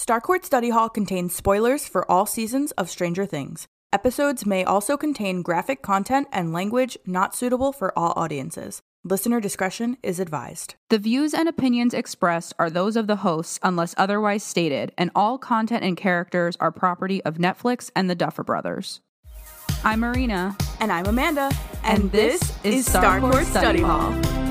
Starcourt Study Hall contains spoilers for all seasons of Stranger Things. Episodes may also contain graphic content and language not suitable for all audiences. Listener discretion is advised. The views and opinions expressed are those of the hosts unless otherwise stated, and all content and characters are property of Netflix and the Duffer Brothers. I'm Marina. And I'm Amanda. And this is Starcourt Study Hall.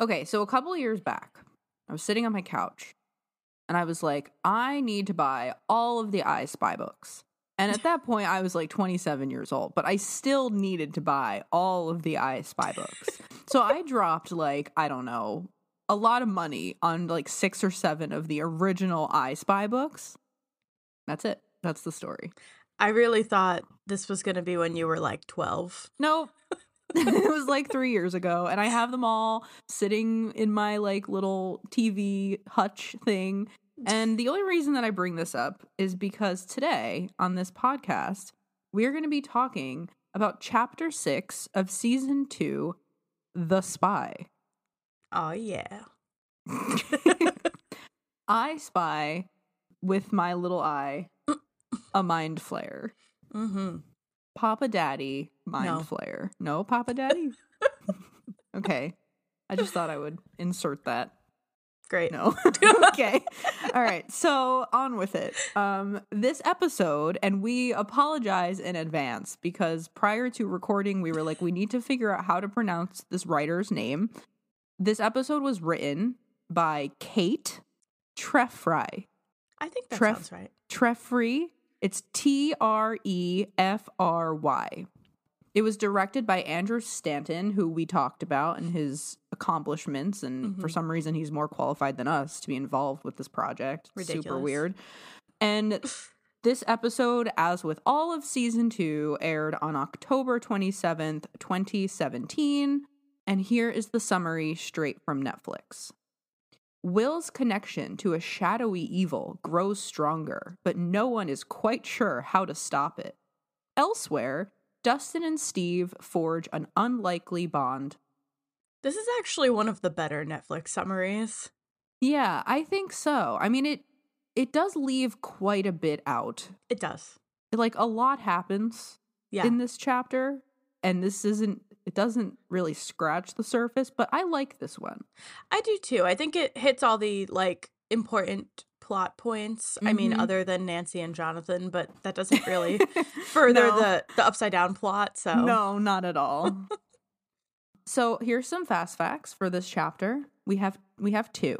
Okay, so a couple of years back, I was sitting on my couch and I was like, I need to buy all of the I Spy books. And at that point, I was like 27 years old, but I still needed to buy all of the I Spy books. so I dropped like, I don't know, a lot of money on like six or seven of the original I Spy books. That's it. That's the story. I really thought this was going to be when you were like 12. Nope. it was like three years ago, and I have them all sitting in my like little TV hutch thing. And the only reason that I bring this up is because today on this podcast, we're going to be talking about chapter six of season two, The Spy. Oh, yeah. I spy with my little eye a mind flayer. Mm-hmm. Papa Daddy mind No. flayer. No, Papa Daddy? okay. I just thought I would insert that. Great. No. okay. All right. So on with it. Um, this episode, and we apologize in advance because prior to recording, we were like, we need to figure out how to pronounce this writer's name. This episode was written by Kate Trefry. I think that Tref- sounds right. Trefry. It's T R E F R Y. It was directed by Andrew Stanton, who we talked about and his accomplishments, and for Mhm. some reason he's more qualified than us to be involved with this project. Ridiculous. Super weird. And this episode, as with all of season two, aired on October 27th, 2017. And here is the summary straight from Netflix. Will's connection to a shadowy evil grows stronger, but no one is quite sure how to stop it. Elsewhere, Dustin and Steve forge an unlikely bond. This is actually one of the better Netflix summaries. Yeah, I think so. I mean it it does leave quite a bit out. It does. Like a lot happens Yeah. in this chapter and this isn't it doesn't really scratch the surface, but I like this one. I do too. I think it hits all the like important plot points. I mean, Mhm. other than Nancy and Jonathan, but that doesn't really further No. the the upside down plot. So No, not at all. so here's some fast facts for this chapter. We have we have two.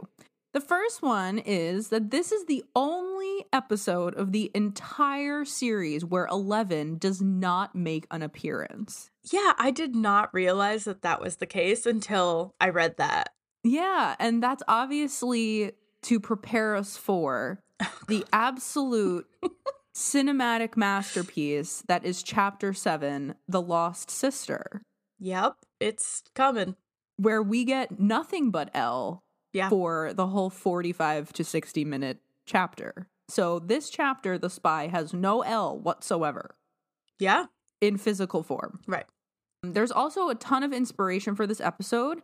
The first one is that this is the only episode of the entire series where Eleven does not make an appearance. Yeah, I did not realize that that was the case until I read that. Yeah, and that's obviously to prepare us for oh, the absolute cinematic masterpiece that is chapter 7, The Lost Sister. Yep, it's coming. where we get nothing but El Yeah. for the whole 45 to 60 minute chapter. So this chapter, The Spy, has no El whatsoever Yeah, in physical form. right. There's also a ton of inspiration for this episode.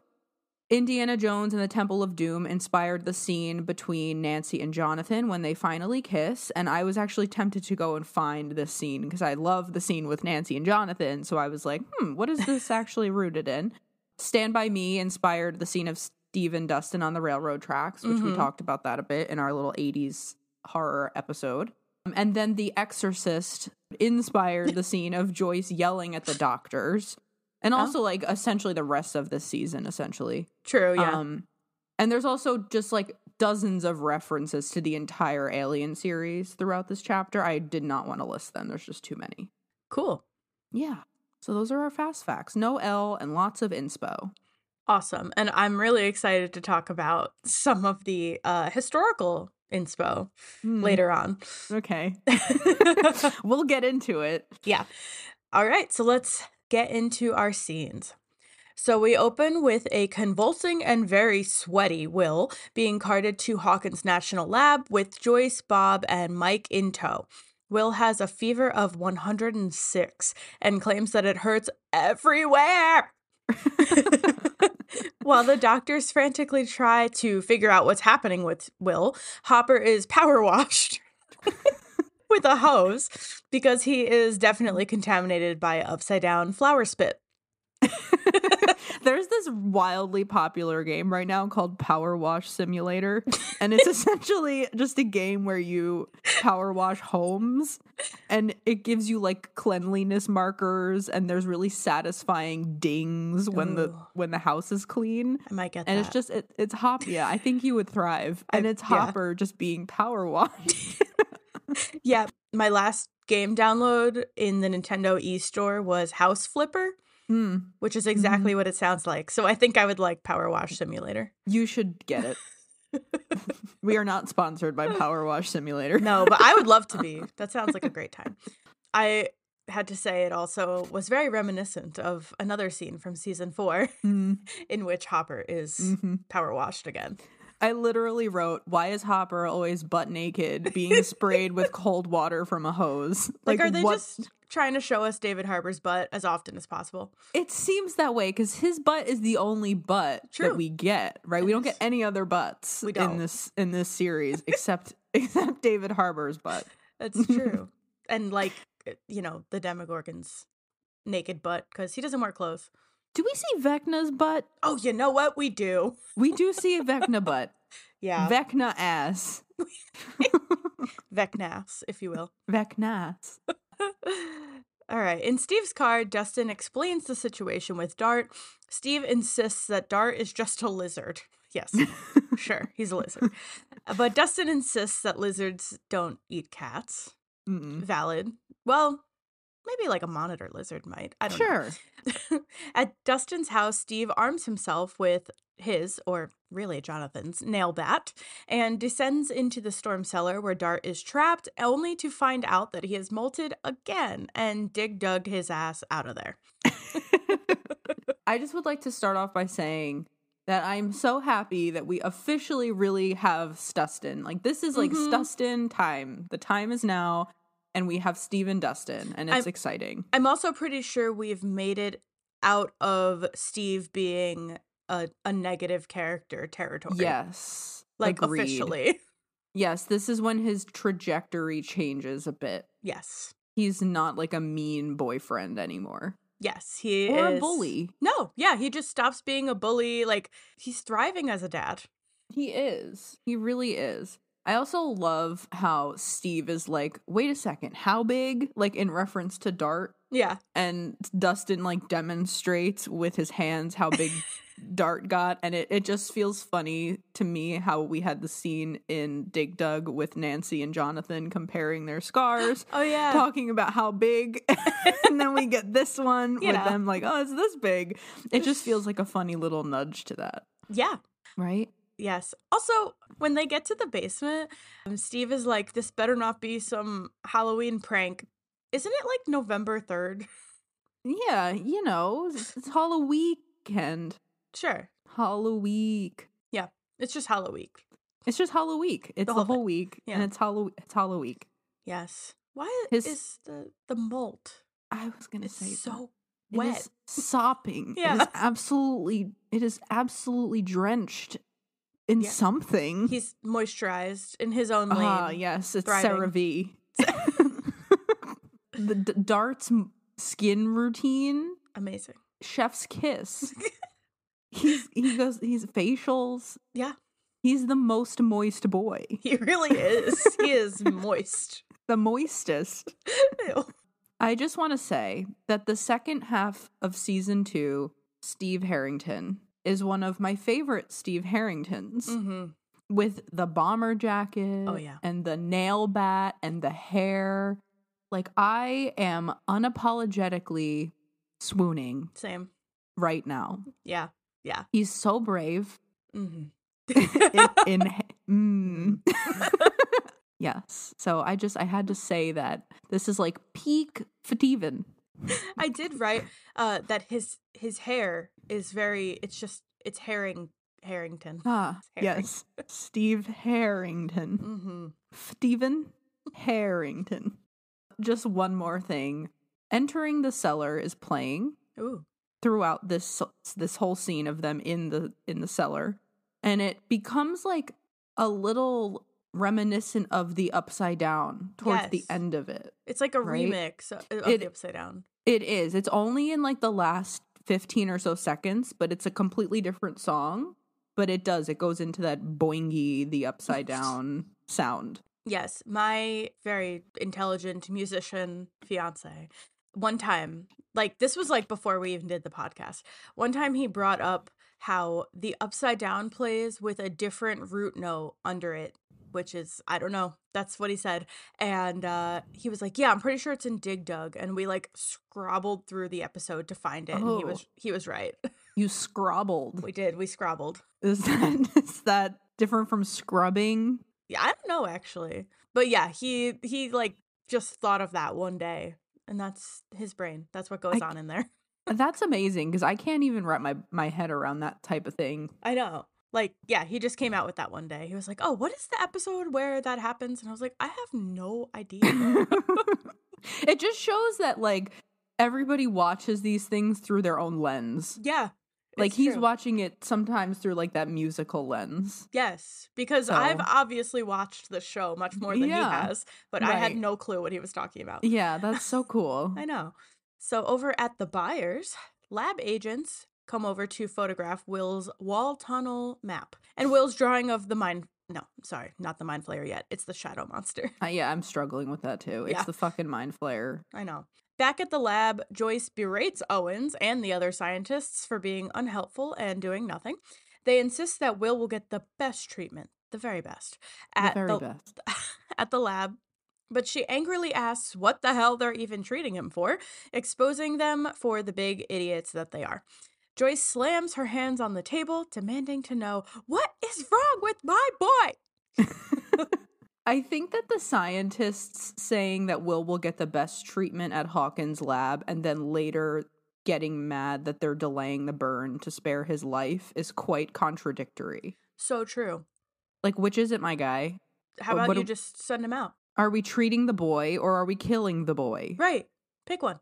Indiana Jones and the Temple of Doom inspired the scene between Nancy and Jonathan when they finally kiss. And I was actually tempted to go and find this scene because I love the scene with Nancy and Jonathan. So I was like, hmm, what is this actually rooted in? Stand By Me inspired the scene of Steve and Dustin on the railroad tracks, which we Mhm. talked about that a bit in our little 80s horror episode. Um, And then The Exorcist inspired the scene of Joyce yelling at the doctors. And Oh. also, like, essentially the rest of this season, essentially. True, yeah. Um, and there's also just like dozens of references to the entire Alien series throughout this chapter. I did not want to list them, there's just too many. cool. Yeah. So those are our fast facts. No El and lots of inspo. Awesome. And I'm really excited to talk about some of the uh historical inspo Hmm, later on. Okay. we'll get into it. Yeah. All right, so let's get into our scenes. So we open with a convulsing and very sweaty Will being carted to Hawkins National Lab with Joyce, Bob, and Mike in tow. Will has a fever of 106 and claims that it hurts everywhere. While the doctors frantically try to figure out what's happening with Will, Hopper is power washed with a hose because he is definitely contaminated by upside down flower spit. There's this wildly popular game right now called Power Wash Simulator, and it's essentially just a game where you power wash homes, and it gives you like cleanliness markers, and there's really satisfying dings when the when the house is clean. I might get And that. it's just it, it's Hop. Yeah, I think you would thrive, and I- it's yeah. Hopper just being power washed. Yeah, my last game download in the Nintendo e-store was House Flipper, Hmm. which is exactly what it sounds like. So I think I would like Power Wash Simulator. You should get it. we are not sponsored by Power Wash Simulator. No, but I would love to be. That sounds like a great time. I had to say it also was very reminiscent of another scene from season 4 Mm, in which Hopper is mhm. power washed again. I literally wrote, "Why is Hopper always butt naked, being sprayed with cold water from a hose?" Like, are they what? just trying to show us David Harbour's butt as often as possible? It seems that way because his butt is the only butt True. that we get. Right? We don't get any other butts We in this in this series except except David Harbour's butt. That's true. and like, uh, you know, the Demogorgon's naked butt because he doesn't wear clothes. Do we see Vecna's butt? Oh, you know what? We do. We do see a Vecna butt. Yeah. Vecna ass. Vecnas, if you will. Vecnas. All right. In Steve's car, Dustin explains the situation with Dart. Steve insists that Dart is just a lizard. Yes, sure, he's a lizard. Uh, but Dustin insists that lizards don't eat cats. Mm-mm. Valid. Well, maybe like a monitor lizard might. I don't know. Sure. At Dustin's house, Steve arms himself with his, or really Jonathan's, nail bat and descends into the storm cellar where Dart is trapped, only to find out that he has molted again and Dig dug his ass out of there. I just would like to start off by saying that I'm so happy that we officially really have Stustin. Like this is like Mhm. Stustin time. The time is now, and we have Steven Dustin, and it's I'm- exciting. I'm also pretty sure we've made it out of Steve being a, a negative character territory. Yes. Like agreed. officially. Yes, this is when his trajectory changes a bit. Yes. He's not like a mean boyfriend anymore. Yes. He Or a bully. No, yeah, he just stops being a bully. Like he's thriving as a dad. He is. He really is. I also love how Steve is like, wait a second, how big? Like in reference to Dart. Yeah. And Dustin like demonstrates with his hands how big Dart got. And it, it just feels funny to me how we had the scene in Dig Dug with Nancy and Jonathan comparing their scars. Oh yeah. Talking about how big, and then we get this one You with know. them like, oh, it's this big. It just feels like a funny little nudge to that, yeah. right? Yes. Also, when they get to the basement, um, Steve is like, "This better not be some Halloween prank." Isn't it like November third? Yeah, you know, it's, it's Halloween. Weekend. Sure. Halloween. Yeah, it's just Halloween. It's just Halloween. It's the, whole whole, week, Yeah. and it's Halloween. It's Halloween. Yes. Why His- is the the molt? I was gonna It's say so It wet. sopping. It Yeah. is absolutely. It is absolutely drenched in Yeah. something. He's moisturized in his own lane. Ah, yes, it's thriving. CeraVe. the D- Dart's skin routine, Amazing. chef's kiss. he's he goes. He's facials. Yeah. He's the most moist boy. He really is. he is moist. The moistest. Ew. I just want to say that the second half of season two, Steve Harrington, is one of my favorite Steve Harringtons Mhm. with the bomber jacket Oh, yeah. and the nail bat and the hair. Like, I am unapologetically swooning Same. right now. Yeah. Yeah. He's so brave. Mm-hmm. in, in mm. yes. So I just I had to say that this is like peak Fativan. I did write uh, that his his hair is very. It's just it's herring Harrington. Ah, Harry. yes. Steve Harrington. Mm-hmm. Stephen Harrington. Just one more thing. Entering the cellar is playing Ooh. throughout this this whole scene of them in the in the cellar and it becomes like a little reminiscent of the upside down towards the end of it. It's like a Right? remix of, of It- the Upside Down. It is. It's only in like the last 15 or so seconds, but it's a completely different song. But it does. It goes into that boingy, the upside down sound. Yes, my very intelligent musician fiance. One time, like this was like before we even did the podcast. One time he brought up how the upside down plays with a different root note under it, which is I don't know. That's what he said. And uh he was like, "Yeah, I'm pretty sure it's in Dig Dug." And we like scrabbled through the episode to find it, and he Oh. was he was right. You scrobbled. we did. We scrabbled. Is that is that different from scrubbing? Yeah, I don't know actually. But yeah, he he like just thought of that one day. And that's his brain. That's what goes I- on in there. That's amazing because I can't even wrap my, my head around that type of thing. I know. Like, yeah, he just came out with that one day. He was like, "Oh, what is the episode where that happens?" And I was like, "I have no idea." it just shows that like everybody watches these things through their own lens. yeah. Like he's true. watching it sometimes through like that musical lens. Yes, because I've obviously watched the show much more than Yeah, he has, but I had no clue what he was talking about. Yeah, that's so cool. I know. So over at the Byers, lab agents come over to photograph Will's wall tunnel map. And Will's drawing of the mind no, sorry, not the mind flayer yet. It's the shadow monster. Uh, yeah, I'm struggling with that too. Yeah. It's the fucking mind flayer. I know. Back at the lab, Joyce berates Owens and the other scientists for being unhelpful and doing nothing. They insist that Will will get the best treatment, the very best, The at very the, best. at the lab. But she angrily asks what the hell they're even treating him for, exposing them for the big idiots that they are. Joyce slams her hands on the table, demanding to know what is wrong with my boy. I think that the scientists saying that Will will get the best treatment at Hawkins' lab and then later getting mad that they're delaying the burn to spare his life is quite contradictory. So true. Like, which is it, my guy? How about what you do- just send him out? Are we treating the boy or are we killing the boy? Right. Pick one.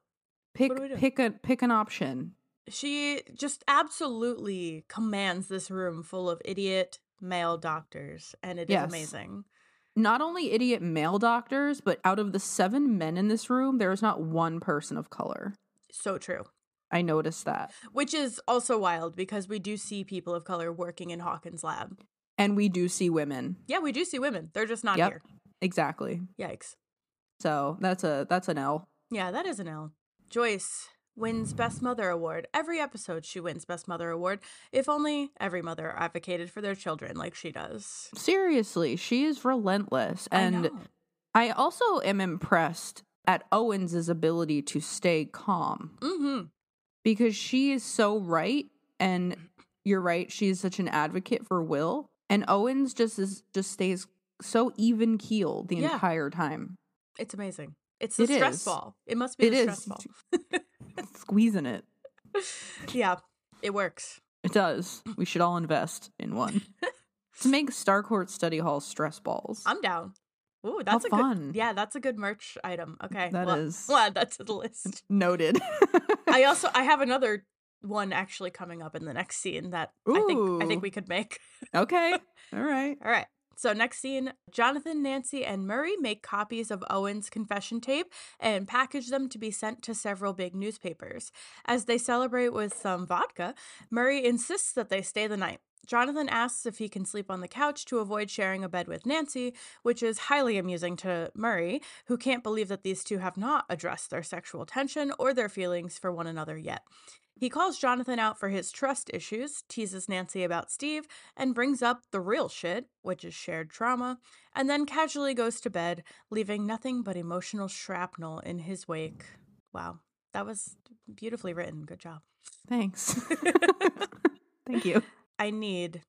Pick do we do? pick a pick an option. She just absolutely commands this room full of idiot male doctors, and it is Yes. amazing. Not only idiot male doctors, but out of the seven men in this room, there is not one person of color. So true. I noticed that. Which is also wild because we do see people of color working in Hawkins' lab. And we do see women. Yeah, we do see women. They're just not Yep. here. Exactly. Yikes. So that's a that's an L. Yeah, that is an L. Joyce wins Best Mother Award. Every episode she wins Best Mother Award. If only every mother advocated for their children like she does. Seriously, she is relentless. And know. I, also am impressed at Owens' ability to stay calm Mm-hmm. because she is so right and you're right, she is such an advocate for Will. And Owens just is just stays so even keeled the Yeah. entire time. It's amazing. It's the It stress is. ball. It must be It the is. stress ball. Squeezing it. yeah, it works. It does. We should all invest in one. to make Starcourt study hall stress balls. I'm down. Ooh, that's a fun. good. Yeah, that's a good merch item. Okay, That well, is- Well, add that to the list. Noted. I also I have another one actually coming up in the next scene that I think I think we could make. okay. All right. All right. So next scene, Jonathan, Nancy, and Murray make copies of Owen's confession tape and package them to be sent to several big newspapers. As they celebrate with some vodka, Murray insists that they stay the night. Jonathan asks if he can sleep on the couch to avoid sharing a bed with Nancy, which is highly amusing to Murray, who can't believe that these two have not addressed their sexual tension or their feelings for one another yet. He calls Jonathan out for his trust issues, teases Nancy about Steve, and brings up the real shit, which is shared trauma, and then casually goes to bed, leaving nothing but emotional shrapnel in his wake. Wow, that was beautifully written. Good job. Thanks. Thank you. I need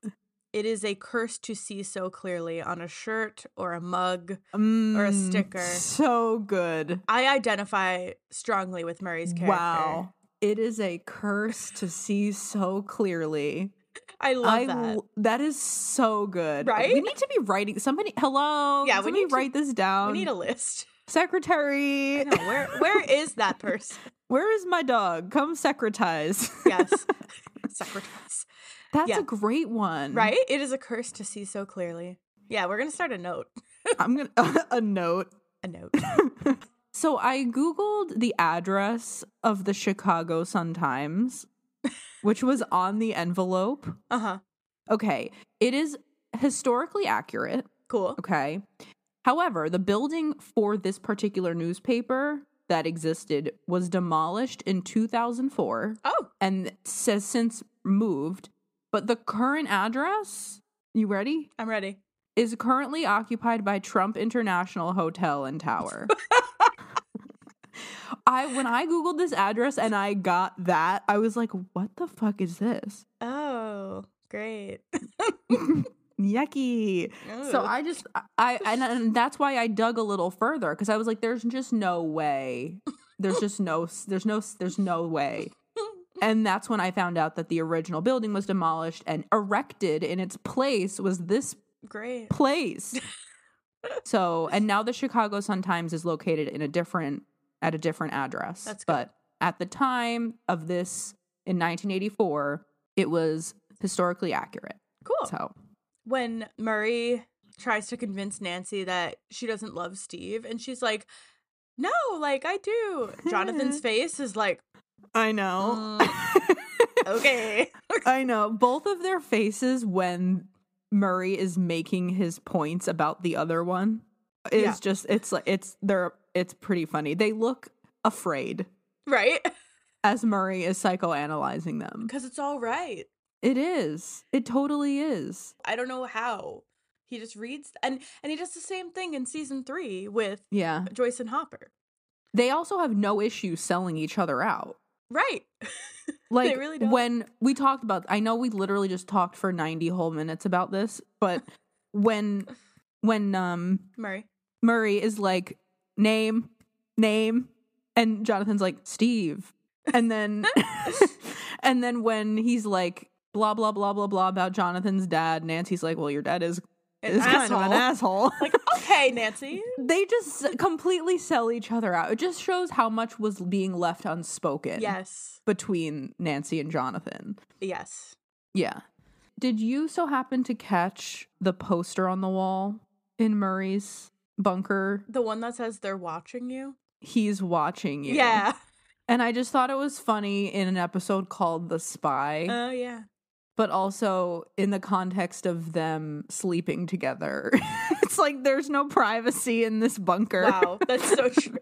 it is a curse to see so clearly on a shirt or a mug. or a sticker. Mm, So good. I identify strongly with Murray's character. Wow. It is a curse to see so clearly. I love I that. that is so good. Right? We need to be writing somebody hello. Yeah, we need to- write this down. we need a list. secretary. I know, where where is that person? Where is my dog? Come secretize. Yes. Secretaries. That's Yeah. a great one. Right? It is a curse to see so clearly. Yeah, we're gonna start a note. I'm gonna a note. A note. So I googled the address of the Chicago Sun Times, which was on the envelope. Uh-huh. Okay, it is historically accurate. Cool. Okay. However, the building for this particular newspaper that existed was demolished in 2004 Oh, and says since moved. But the current address, you ready? I'm ready. Is currently occupied by Trump International Hotel and Tower. I when I googled this address and I got that, I was like, "What the fuck is this?" Oh, great. Yucky. So I just I and, and that's why I dug a little further because I was like, "There's just no way. There's just no. There's no. There's no way." And that's when I found out that the original building was demolished and erected in its place was this great. place. so, and now the Chicago Sun Times is located in a different at a different address. That's good. but at the time of this in 1984, it was historically accurate. Cool. So, when Murray tries to convince Nancy that she doesn't love Steve, and she's like, "No, like I do." Jonathan's face is like, I know. Mm. "Okay." I know. Both of their faces when Murray is making his points about the other one is Yeah. just it's like it's they're it's pretty funny. They look afraid right? as Murray is psychoanalyzing them. Because it's all right. It is. It totally is. I don't know how. He just reads and and he does the same thing in season 3 with Yeah. Joyce and Hopper. They also have no issue selling each other out. Right. Like really when we talked about I know we literally just talked for 90 whole minutes about this, but when when um Murray. Murray is like name name and Jonathan's like Steve. And then and then when he's like blah blah blah blah blah about Jonathan's dad, Nancy's like, "Well, your dad is An is kind of an asshole." Like, okay, Nancy. they just completely sell each other out. It just shows how much was being left unspoken Yes. between Nancy and Jonathan. Yes. Yeah. Did you so happen to catch the poster on the wall in Murray's bunker? The one that says they're watching you? He's watching you. Yeah. And I just thought it was funny in an episode called The Spy, Oh, yeah. But also in the context of them sleeping together. it's like there's no privacy in this bunker. Wow. That's so true.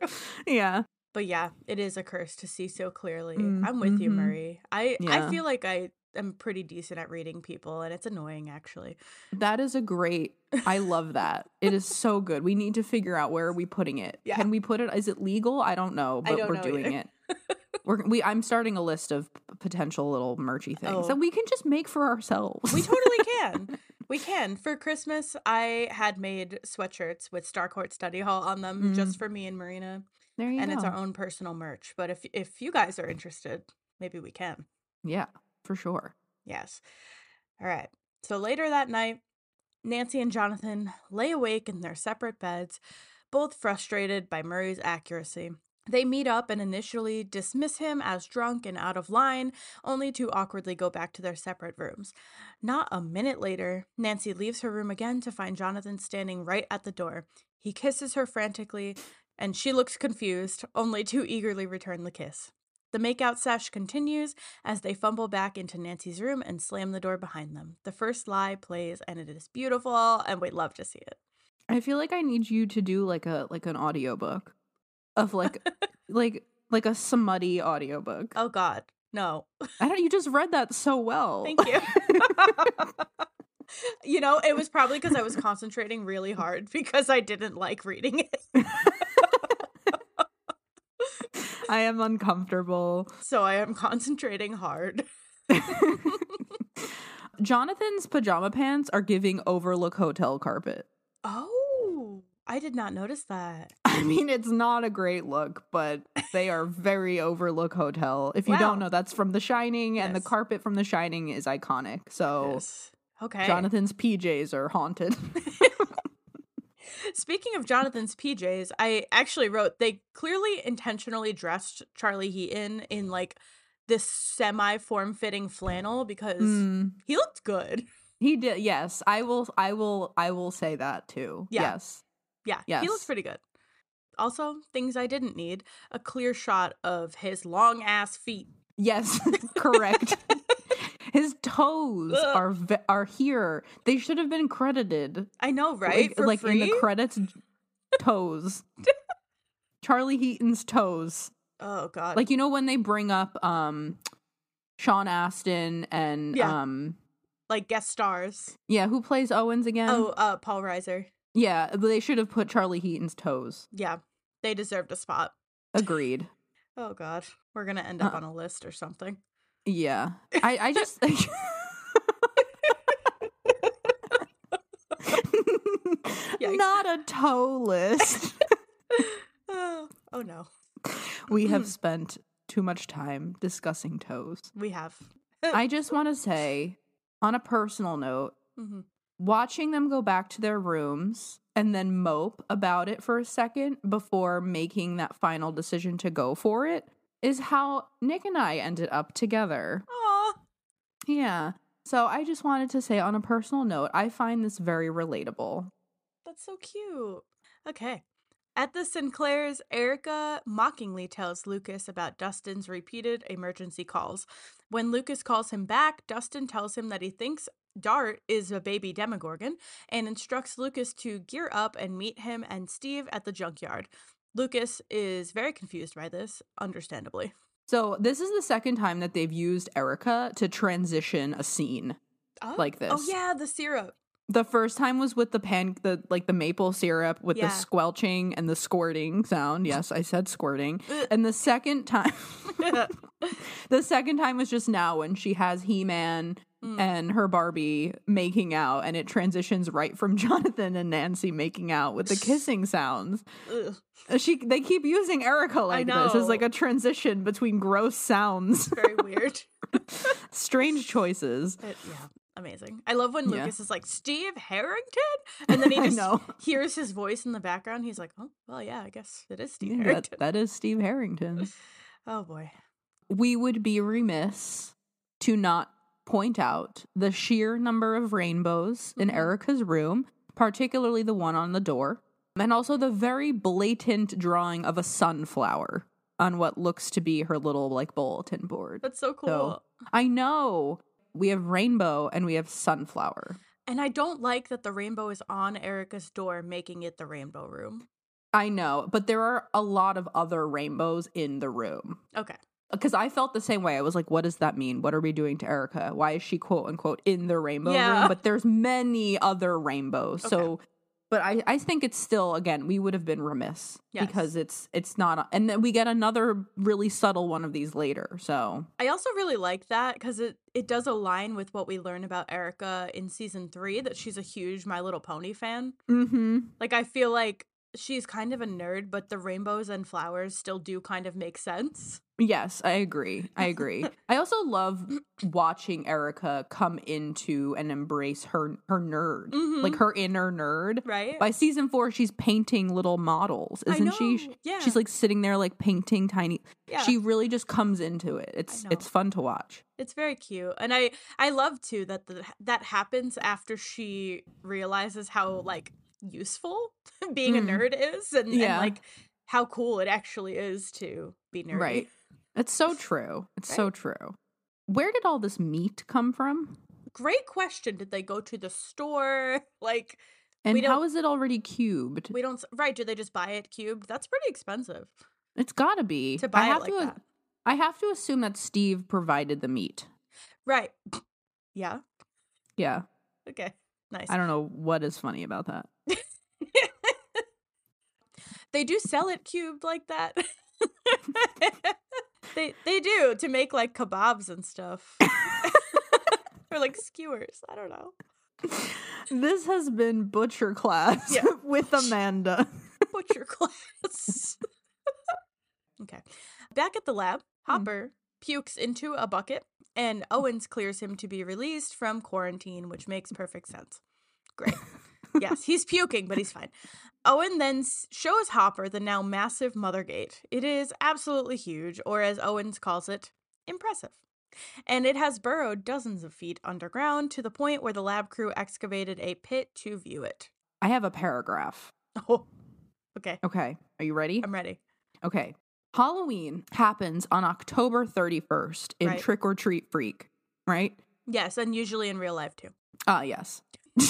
yeah. But yeah, it is a curse to see so clearly. Mm, I'm with you, mhm. Murray. I Yeah. I feel like I am pretty decent at reading people, and it's annoying actually. That is a great. I love that. It is so good. We need to figure out where are we putting it. Yeah. Can we put it? Is it legal? I don't know, I but don't we're know doing either. it. We're we. I'm starting a list of potential little merchy things Oh. that we can just make for ourselves. We totally can. We can. For Christmas, I had made sweatshirts with Starcourt Study Hall on them Mm. just for me and Marina, there you and go. it's our own personal merch. But if if you guys are interested, maybe we can. yeah, for sure. Yes. All right. So later that night, Nancy and Jonathan lay awake in their separate beds, both frustrated by Murray's accuracy. They meet up and initially dismiss him as drunk and out of line, only to awkwardly go back to their separate rooms. Not a minute later, Nancy leaves her room again to find Jonathan standing right at the door. He kisses her frantically, and she looks confused, only to eagerly return the kiss. The makeout sesh continues as they fumble back into Nancy's room and slam the door behind them. The first lie plays and it is beautiful and we'd love to see it. I feel like I need you to do like a like an audiobook of like like like a smutty audiobook. Oh god. No. I don't you just read that so well. Thank you. you know, it was probably because I was concentrating really hard because I didn't like reading it. I am uncomfortable. So I am concentrating hard. Jonathan's pajama pants are giving overlook hotel carpet. Oh, I did not notice that. I mean, it's not a great look, but they are very overlook hotel. If you Wow. don't know, that's from The Shining, and the carpet from The Shining is iconic. So Yes. Okay. Jonathan's PJs are haunted. Speaking of Jonathan's PJs, I actually wrote they clearly intentionally dressed Charlie Heaton in like this semi form fitting flannel because Mm, he looked good. he did. Yes, I will. I will. I will say that too. Yeah. Yes. Yeah, he looks pretty good. Also, things I didn't need a clear shot of his long ass feet. Yes. Correct. His toes Ugh. are ve- are here. They should have been credited. I know, right? Like, For like free? in the credits. toes. Charlie Heaton's toes. oh god. Like you know when they bring up um Sean Astin and Yeah. um like guest stars. yeah, who plays Owens again? oh, uh Paul Reiser. Yeah, they should have put Charlie Heaton's toes. Yeah. They deserved a spot. Agreed. Oh god. We're going to end up Uh. on a list or something. Yeah. I I just. Not a toe list. oh, oh no. we have spent too much time discussing toes. We have. I just want to say on a personal note, Mhm. watching them go back to their rooms and then mope about it for a second before making that final decision to go for it is how Nick and I ended up together. Aw. Yeah. So I just wanted to say on a personal note, I find this very relatable. That's so cute. Okay. At the Sinclairs, Erica mockingly tells Lucas about Dustin's repeated emergency calls. When Lucas calls him back, Dustin tells him that he thinks Dart is a baby Demogorgon and instructs Lucas to gear up and meet him and Steve at the junkyard. Lucas is very confused by this, understandably. So this is the second time that they've used Erica to transition a scene. Oh, Like oh this. Oh, yeah, the syrup. The first time was with the pan the like the maple syrup with Yeah. the squelching and the squirting sound. Yes, I said squirting. Uh. And the second time the second time was just now when she has He-Man Mm. and her Barbie making out and it transitions right from Jonathan and Nancy making out with the kissing sounds. Ugh, Uh, She they keep using Erica like this as like a transition between gross sounds. very weird. Strange choices. It- yeah, amazing. I love when Yeah. Lucas is like Steve Harrington, and then he just know. hears his voice in the background. He's like, "Oh, well, yeah, I guess it is Steve Yeah, that, that is Steve Harrington. Oh boy, we would be remiss to not point out the sheer number of rainbows in Mhm. Erica's room, particularly the one on the door, and also the very blatant drawing of a sunflower on what looks to be her little like bulletin board. that's so cool. I know we have rainbow and we have sunflower. And I don't like that the rainbow is on Erica's door, making it the rainbow room. I know, but there are a lot of other rainbows in the room. Okay, because I felt the same way. I was like, what does that mean? What are we doing to Erica? Why is she quote unquote in the rainbow Yeah. room? But there's many other rainbows. So but I, I think it's still again, we would have been remiss Yes. because it's it's not and then we get another really subtle one of these later. So I also really like that because it it does align with what we learn about Erica in season three. That she's a huge My Little Pony fan. mm-hmm. Like I feel like she's kind of a nerd, but the rainbows and flowers still do kind of make sense. Yes, I agree. I agree. I also love watching Erica come into and embrace her her nerd. Mhm. Like her inner nerd. Right? By season four, she's painting little models, isn't she? yeah. She's like sitting there, like painting tiny. yeah. She really just comes into it. It's it's fun to watch. It's very cute, and I I love too that the, that happens after she realizes how like useful being Mm. a nerd is, and, and Yeah. like how cool it actually is to be nerdy. Right. It's so true. It's so true. Where did all this meat come from? Great question. Did they go to the store? Like And how is it already cubed? we don't. Right? do they just buy it cubed? That's pretty expensive It's got to be. to buy I it like to. that. I have to assume that Steve provided the meat. Right. Yeah. Yeah. Okay. Nice. I don't know what is funny about that. they do sell it cubed like that. they they do to make like kebabs and stuff. or like skewers. I don't know. This has been Butcher Class Yeah. with Amanda. Butcher class. okay. Back at the lab, hmm. Hopper pukes into a bucket, and Owens clears him to be released from quarantine, which makes perfect sense. Great. Yes, he's puking, but he's fine. Owen then shows Hopper the now massive Mother Gate. It is absolutely huge, or as Owens calls it, impressive. And it has burrowed dozens of feet underground to the point where the lab crew excavated a pit to view it. I have a paragraph. Oh, okay. Okay. Are you ready? I'm ready. Okay. Halloween happens on October 31st in Right. Trick or Treat Freak, right? Yes, and usually in real life too. Ah, yes.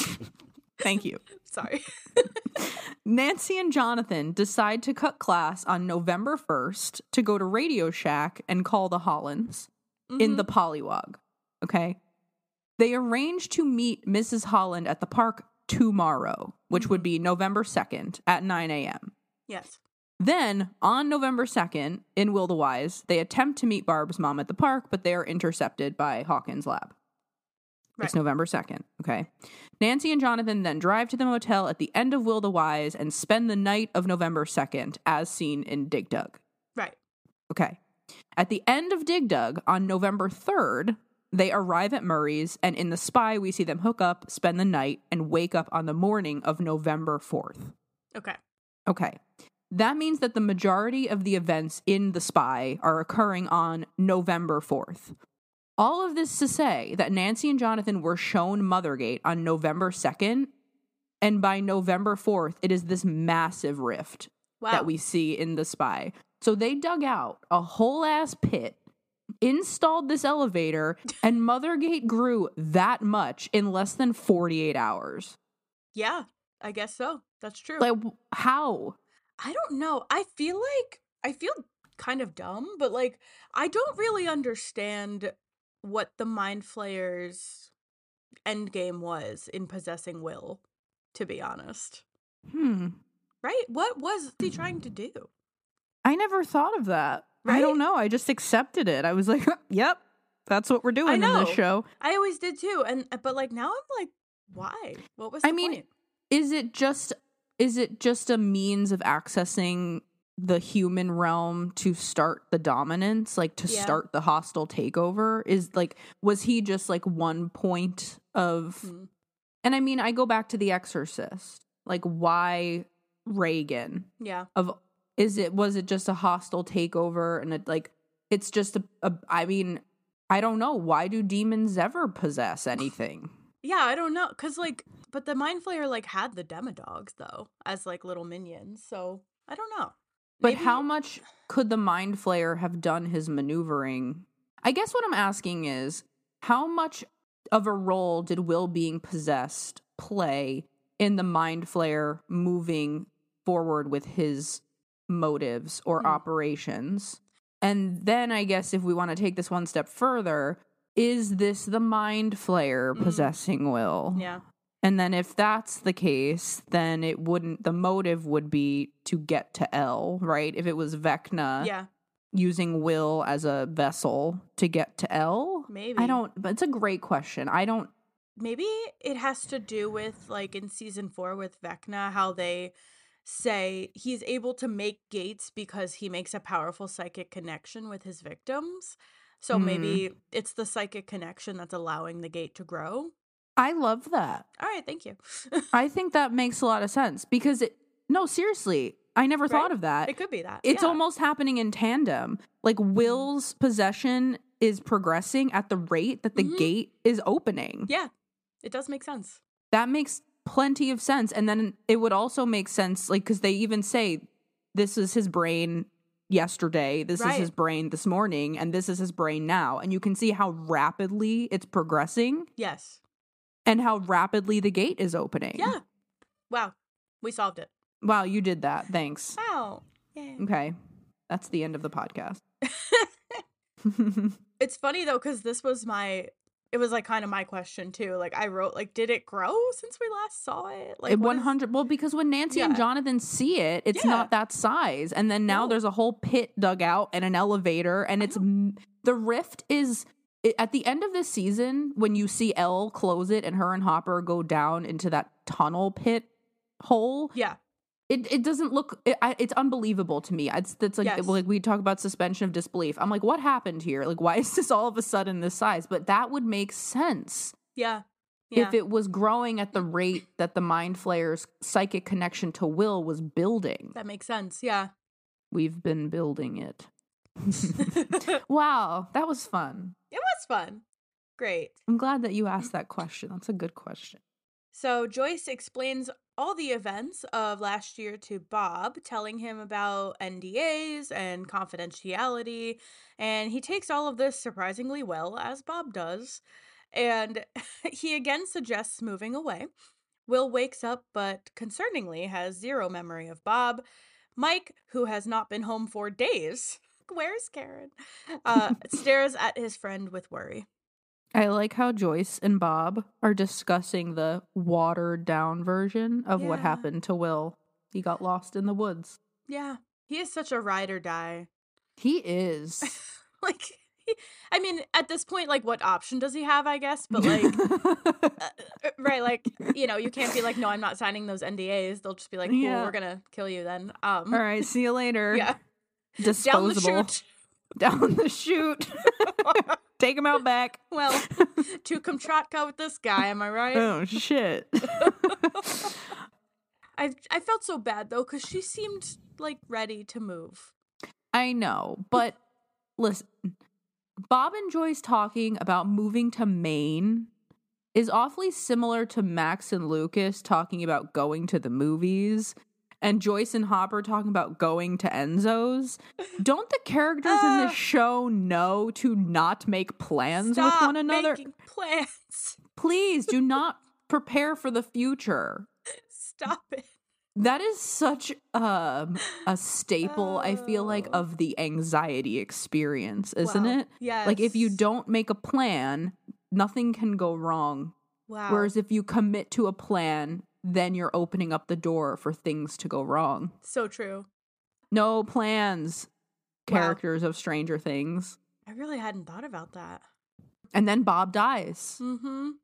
Thank you. Sorry. Nancy and Jonathan decide to cut class on November 1st to go to Radio Shack and call the Hollands in Mhm. the Pollywog. Okay. They arrange to meet Mrs. Holland at the park tomorrow, which would be November 2nd at 9 a.m. yes. Then, on November 2nd, in Will the Wise, they attempt to meet Barb's mom at the park, but they are intercepted by Hawkins' lab. It's November 2nd, okay? Nancy and Jonathan then drive to the motel at the end of Will the Wise and spend the night of November 2nd, as seen in Dig Dug. Right. Okay. At the end of Dig Dug on November 3rd, they arrive at Murray's, and in The Spy, we see them hook up, spend the night, and wake up on the morning of November 4th. Okay. Okay. That means that the majority of the events in The Spy are occurring on November 4th. All of this to say that Nancy and Jonathan were shown Mothergate on November 2nd, and by November 4th, it is this massive rift Wow. that we see in The Spy. So they dug out a whole ass pit, installed this elevator, and Mothergate grew that much in less than 48 hours. yeah, I guess so. That's true. Like, how? I don't know. I feel like I feel kind of dumb, but like I don't really understand what the Mind Flayer's end game was in possessing Will, to be honest. Hmm. Right? What was he trying to do? I never thought of that. Right? I don't know. I just accepted it. I was like, yep, that's what we're doing in this show. I always did too, and uh, but like now I'm like, why? What was the I mean, point? Is it just is it just a means of accessing the human realm to start the dominance, like to Yeah. start the hostile takeover? Is like was he just like one point of Hmm. and I mean, I go back to the exorcist. Like why Regan? Yeah. of is it was it just a hostile takeover and it like it's just a, a i mean i don't know why do demons ever possess anything Yeah, I don't know, cause like, but the Mind Flayer like had the Demodogs though as like little minions, so I don't know. But Maybe- how much could the mind flayer have done his maneuvering i guess what i'm asking is how much of a role did will being possessed play in the mind flayer moving forward with his motives or Hmm. operations and then i guess if we want to take this one step further is this the mind flayer Mm. possessing will Yeah. And then if that's the case then it wouldn't the motive would be to get to El right if it was vecna yeah. using will as a vessel to get to El Maybe. i don't but it's a great question i don't Maybe it has to do with like in season four with Vecna, how they say he's able to make gates because he makes a powerful psychic connection with his victims. So Hmm. maybe it's the psychic connection that's allowing the gate to grow. I love that All right, thank you. I think that makes a lot of sense because it no seriously I never thought of that. it could be that. It's yeah. almost happening in tandem. Like Will's possession is progressing at the rate that the Mhm. gate is opening. Yeah, it does make sense. That makes plenty of sense and then it would also make sense like cuz they even say this is his brain yesterday, this is his brain this morning and this is his brain now and you can see how rapidly it's progressing Yes. And how rapidly the gate is opening. Yeah. Wow. We solved it. Wow, you did that. Thanks. Wow. Yay. Okay. That's the end of the podcast. It's funny though, because this was my. It was like kind of my question too. Like I wrote, like, did it grow since we last saw it? Like It what is- 100 well because when Nancy and Jonathan see it it's Yeah. not that size and then now No. there's a whole pit dug out and an elevator and it's m- the rift is it, at the end of this season, when you see El close it and her and Hopper go down into that tunnel pit hole, Yeah. it, it doesn't look it, I, it's unbelievable to me. It's that's like Yes. like we talk about suspension of disbelief. I'm like, what happened here? Like, why is this all of a sudden this size? But that would make sense Yeah. Yeah. if it was growing at the rate that the mind flayer's psychic connection to Will was building. that makes sense. Yeah. We've been building it. Wow, that was fun. It was fun. Great. I'm glad that you asked that question. That's a good question. So Joyce explains all the events of last year to Bob, telling him about NDAs and confidentiality, and he takes all of this surprisingly well, as Bob does. And he again suggests moving away. Will wakes up, but concerningly has zero memory of Bob. Mike, who has not been home for days, where's Karen? Uh, stares at his friend with worry. I like how Joyce and Bob are discussing the watered down version of what happened to Will. He got lost in the woods. Yeah, he is such a ride or die. He is. like he, i mean at this point like what option does he have i guess but like uh, uh, right like you know you can't be like no i'm not signing those ndas they'll just be like cool Yeah. we're gonna kill you then um All right, see you later. yeah Disposable. Down the chute. Take him out back. well to kamchatka with this guy am i right Oh shit. i i felt so bad though because she seemed like ready to move I know, but listen, Bob and Joyce talking about moving to Maine is awfully similar to Max and Lucas talking about going to the movies and Joyce and Hopper talking about going to Enzo's. Don't the characters in Ah. this show know to not make plans with one another? making plans Please do not prepare for the future. stop it That is such um, a staple, I feel like, Oh. of the anxiety experience, isn't Wow. it? yes Like, if you don't make a plan, nothing can go wrong. wow Whereas if you commit to a plan, then you're opening up the door for things to go wrong. so true No plans, Wow. characters of Stranger Things. i really hadn't thought about that And then Bob dies. mm-hmm And,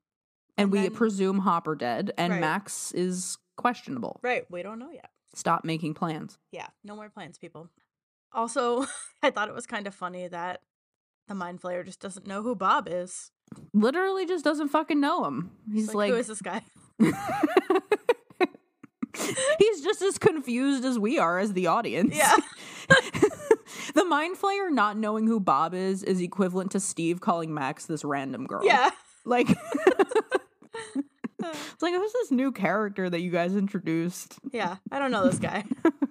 And we then- presume Hopper dead, and Right. Max is questionable. right we don't know yet Stop making plans. Yeah, no more plans, people. Also, I thought it was kind of funny that the mind flayer just doesn't know who Bob is. Literally just doesn't fucking know him. He's He's like, who is this guy? He's just as confused as we are as the audience. Yeah. the mind flayer not knowing who Bob is is equivalent to Steve calling Max this random girl. Yeah. Like It's like who's this new character that you guys introduced? Yeah, I don't know this guy.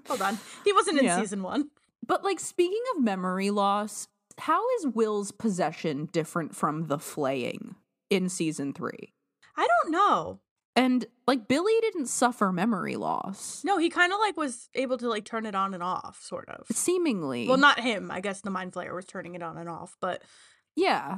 Hold on. He wasn't in Yeah. season one. But like speaking of memory loss, how is Will's possession different from the flaying in season 3? I don't know. And like Billy didn't suffer memory loss. No, he kind of like was able to like turn it on and off, sort of. Seemingly. Well, not him. I guess the mind flayer was turning it on and off, but Yeah.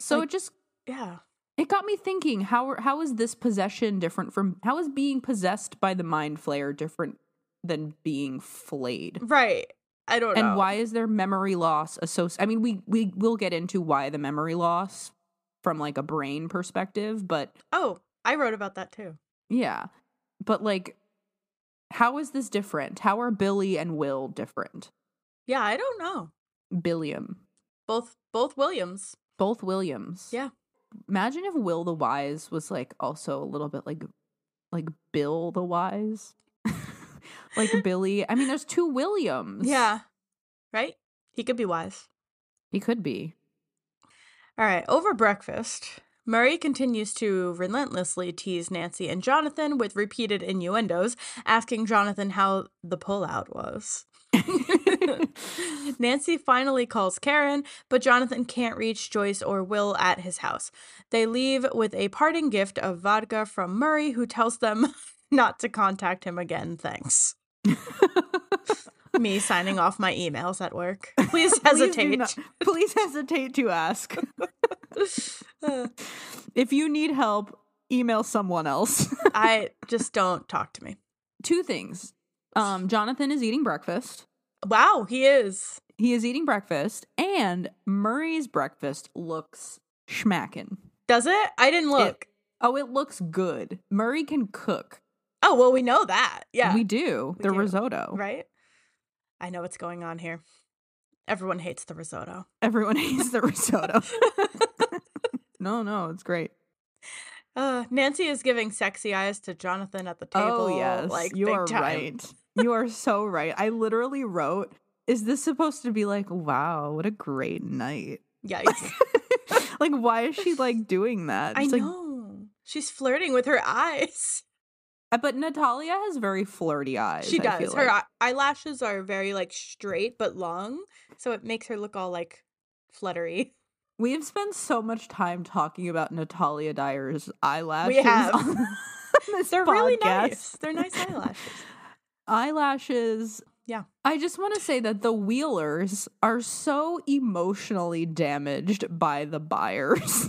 So Like- it just yeah. it got me thinking how how is this possession different from how is being possessed by the mind flayer different than being flayed? Right. I don't know. And why is there memory loss associated? I mean, we we will get into why the memory loss from like a brain perspective, but Oh, I wrote about that too. yeah. But like how is this different? How are Billy and Will different? Yeah, I don't know. Billiam. Both both Williams. Both Williams. Yeah. Imagine if Will the Wise was like also a little bit like like Bill the Wise. like Billy. I mean, there's two Williams. Yeah. Right? He could be wise. He could be. All right, over breakfast, Murray continues to relentlessly tease Nancy and Jonathan with repeated innuendos, asking Jonathan how the pullout was. Nancy finally calls Karen, but Jonathan can't reach Joyce or Will at his house. They leave with a parting gift of vodka from Murray, who tells them not to contact him again. Thanks. Me signing off my emails at work. Please Please hesitate. not- please hesitate to ask. If you need help, email someone else. I just don't talk to me. Two things. Um, Jonathan is eating breakfast. Wow, he is. He is eating breakfast, and Murray's breakfast looks schmacking. Does it? I didn't look. Oh, it looks good. Murray can cook. oh, well, we know that. Yeah. We do. We the do. risotto. right? I know what's going on here. Everyone hates the risotto. Everyone hates the risotto. No, no, it's great. Uh, Nancy is giving sexy eyes to Jonathan at the table. oh, yes. like you are time. right. You are so right. I literally wrote, is this supposed to be like, wow, what a great night? Yikes! like, why is she like doing that? I like, know she's flirting with her eyes. Uh, But Natalia has very flirty eyes. She does. Her like. eyelashes are very like straight but long, so it makes her look all like fluttery. We have spent so much time talking about Natalia Dyer's eyelashes. We have. They're really nice. They're nice eyelashes. Eyelashes. Yeah. I just want to say that the Wheelers are so emotionally damaged by the Byers.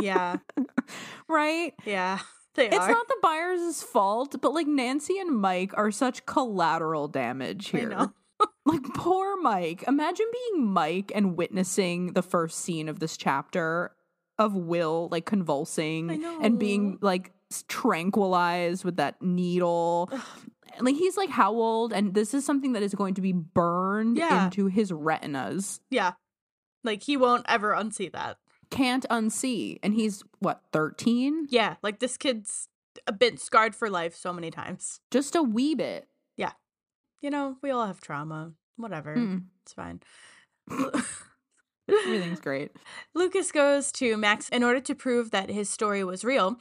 Yeah, right? yeah, they It's are. not the Byers' fault, but like Nancy and Mike are such collateral damage I here. Like poor Mike. Imagine being Mike and witnessing the first scene of this chapter of Will like convulsing and being like tranquilized with that needle. like he's like how old and this is something that is going to be burned Yeah. into his retinas. Yeah, like he won't ever unsee that. Can't unsee. And he's what, 13? Yeah, like this kid's a bit scarred for life so many times. Just a wee bit. You know, we all have trauma. Whatever, Mm, it's fine. everything's great. Lucas goes to Max in order to prove that his story was real,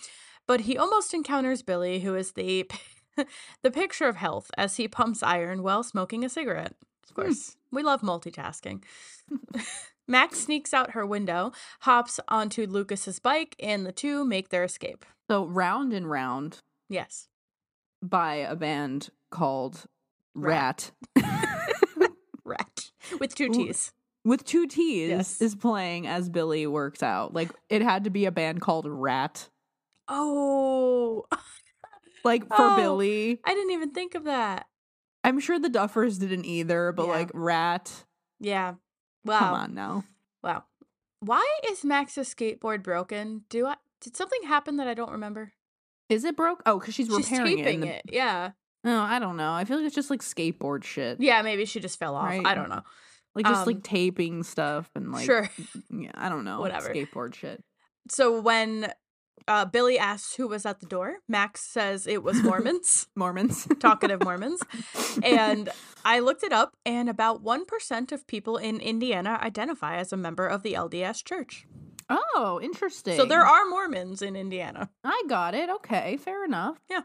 but he almost encounters Billy, who is the the picture of health as he pumps iron while smoking a cigarette. Of Hmm. course, we love multitasking. Max sneaks out her window, hops onto Lucas's bike, and the two make their escape. So round and round Yes. by a band called Ratt, Ratt. With two T's. with two T's Yes. is playing as Billy works out. Like it had to be a band called Rat. Oh, Like for Oh. Billy. I didn't even think of that. I'm sure the Duffers didn't either, but Yeah. like Rat. Yeah. Wow. Come on now. Wow. Why is Max's skateboard broken? Do I did something happen that I don't remember? Is it broke? Oh, because she's She's repairing it. the- it. Yeah. No, I don't know. I feel like it's just like skateboard shit. Yeah, maybe she just fell off. Right. I don't know. Like just Um, like taping stuff and like sure. yeah, I don't know. Whatever. Skateboard shit. So when uh, Billy asks who was at the door, Max says it was Mormons, Mormons. talkative Mormons. And I looked it up, and about 1% of people in Indiana identify as a member of the LDS church. Oh, interesting. So there are Mormons in Indiana. I got it. Okay, fair enough. Yeah.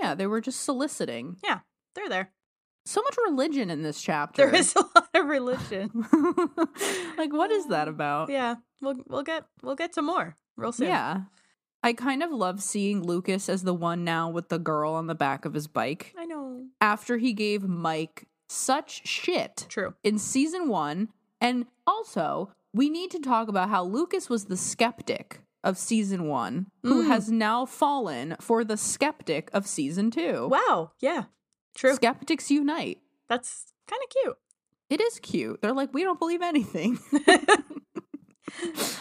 Yeah, they were just soliciting. Yeah, they're there. So much religion in this chapter. There is a lot of religion. like what is that about? Yeah, we'll we'll get we'll get some more real soon. Yeah. I kind of love seeing Lucas as the one now with the girl on the back of his bike. I know. After he gave Mike such shit True. in season 1 and also we need to talk about how Lucas was the skeptic of season 1 who Mm. has now fallen for the skeptic of season 2. Wow. Yeah. True. Skeptics unite. That's kind of cute. It is cute. They're like, we don't believe anything.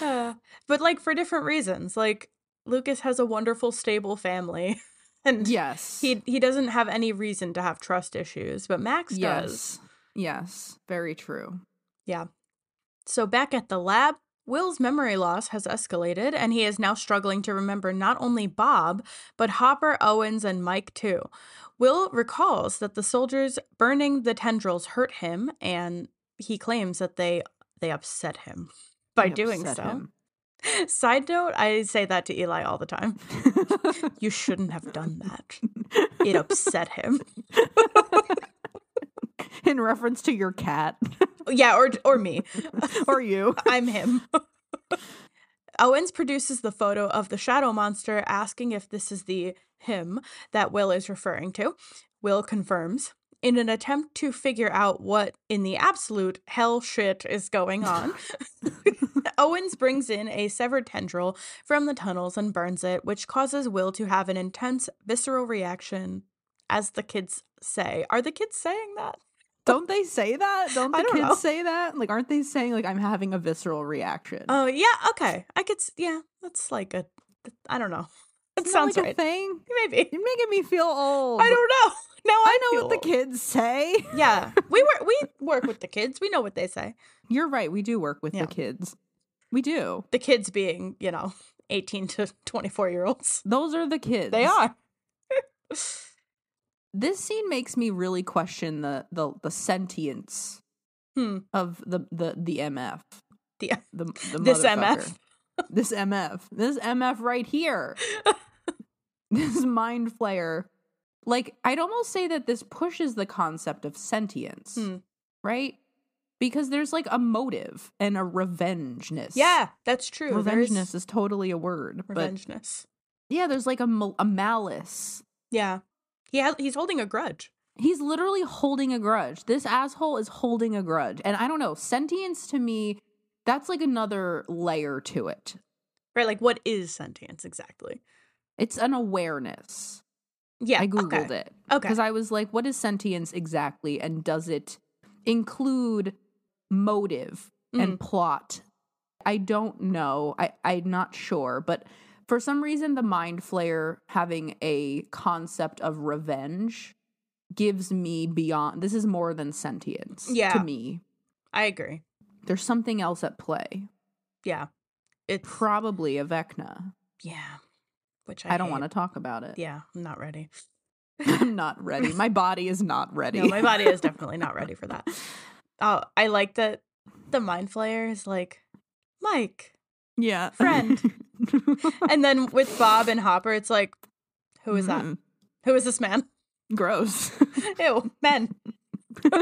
Uh, but like for different reasons. Like Lucas has a wonderful, stable family, and yes. he he doesn't have any reason to have trust issues. But Max does. yes. Yes. Very true. Yeah. So back at the lab, Will's memory loss has escalated, and he is now struggling to remember not only Bob, but Hopper, Owens, and Mike too. Will recalls that the soldiers burning the tendrils hurt him, and he claims that they they upset him by They doing so. him. Side note, I say that to Eli all the time. You shouldn't have done that. It upset him. In reference to your cat Yeah, or or me. or you. I'm him. Owens produces the photo of the shadow monster, asking if this is the him that Will is referring to. Will confirms. In an attempt to figure out what in the absolute hell shit is going on, Owens brings in a severed tendril from the tunnels and burns it, which causes Will to have an intense visceral reaction, as the kids say. Are the kids saying that? Don't they say that? Don't the don't kids know. say that? Like, aren't they saying like I'm having a visceral reaction? Oh yeah, okay. I could. Yeah, that's like a. I don't know. That that, sounds like right. a thing. Maybe. You're making me feel old. I don't know. Now I, I know what the kids say. Yeah, we work. We work with the kids. We know what they say. You're right. We do work with Yeah. the kids. We do. The kids being, you know, eighteen to twenty-four year olds. Those are the kids. They are. This scene makes me really question the the, the sentience Hmm. of the the the MF. The The, the This. MF. This MF. This MF right here. this mind flayer. Like I'd almost say that this pushes the concept of sentience, Hmm. right? Because there's like a motive and a revengeness. Yeah, that's true. There's revengeness is totally a word, revengeness. yeah, there's like a mal- a malice. Yeah, he has. He's holding a grudge. He's literally holding a grudge. This asshole is holding a grudge. And I don't know, sentience to me, that's like another layer to it. Right. Like, what is sentience exactly? It's an awareness. Yeah. I Googled okay. it. Okay. Because I was like, what is sentience exactly? And does it include motive Mm. and plot? I don't know. I, I'm not sure. But for some reason, the mind flayer having a concept of revenge gives me beyond. This is more than sentience Yeah. to me. I agree. There's something else at play. Yeah. It's Probably a Vecna. yeah. Which I, I, don't want to talk about it. Yeah, I'm not ready. I'm not ready. My body is not ready. No, my body is definitely not ready for that. Oh, I like that the mind flayer is like Mike, yeah. Friend. and then with Bob and Hopper, it's like, who is that? Mm, Who is this man? Gross. Ew, men.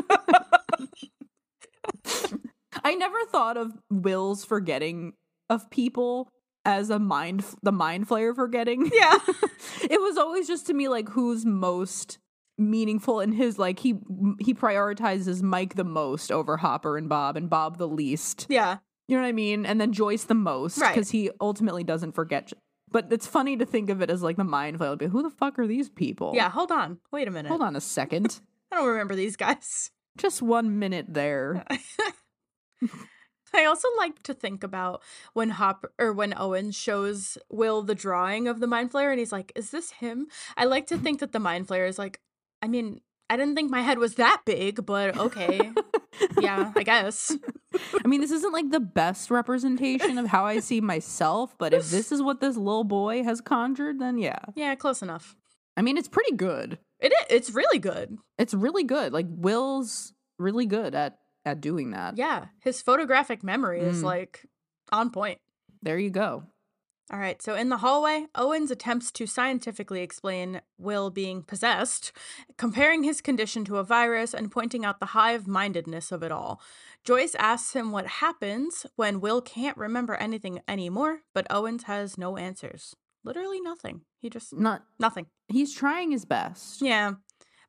I never thought of Will's forgetting of people as a mind the mind flayer forgetting. Yeah. it was always just to me like who's most meaningful in his like he he prioritizes Mike the most over Hopper and Bob and Bob the least. Yeah. You know what I mean? And then Joyce the most Right. because he ultimately doesn't forget. But it's funny to think of it as like the mind flayer. But who the fuck are these people? Yeah. Hold on. Wait a minute. Hold on a second. I don't remember these guys. Just one minute there. I also like to think about when Hop or when Owen shows Will the drawing of the mind flayer and he's like, "Is this him?" I like to think that the mind flayer is like, I mean, I didn't think my head was that big, but okay. yeah, I guess. I mean, this isn't like the best representation of how I see myself, but if this is what this little boy has conjured, then yeah. Yeah, close enough. I mean, it's pretty good. It is, it's really good. It's really good. Like Will's really good at at doing that. Yeah, his photographic memory is Mm. like on point. There you go. All right, so in the hallway, Owens attempts to scientifically explain Will being possessed, comparing his condition to a virus and pointing out the hive mindedness of it all. Joyce asks him what happens when Will can't remember anything anymore, but Owens has no answers. Literally nothing. He just, Not nothing. he's trying his best. Yeah.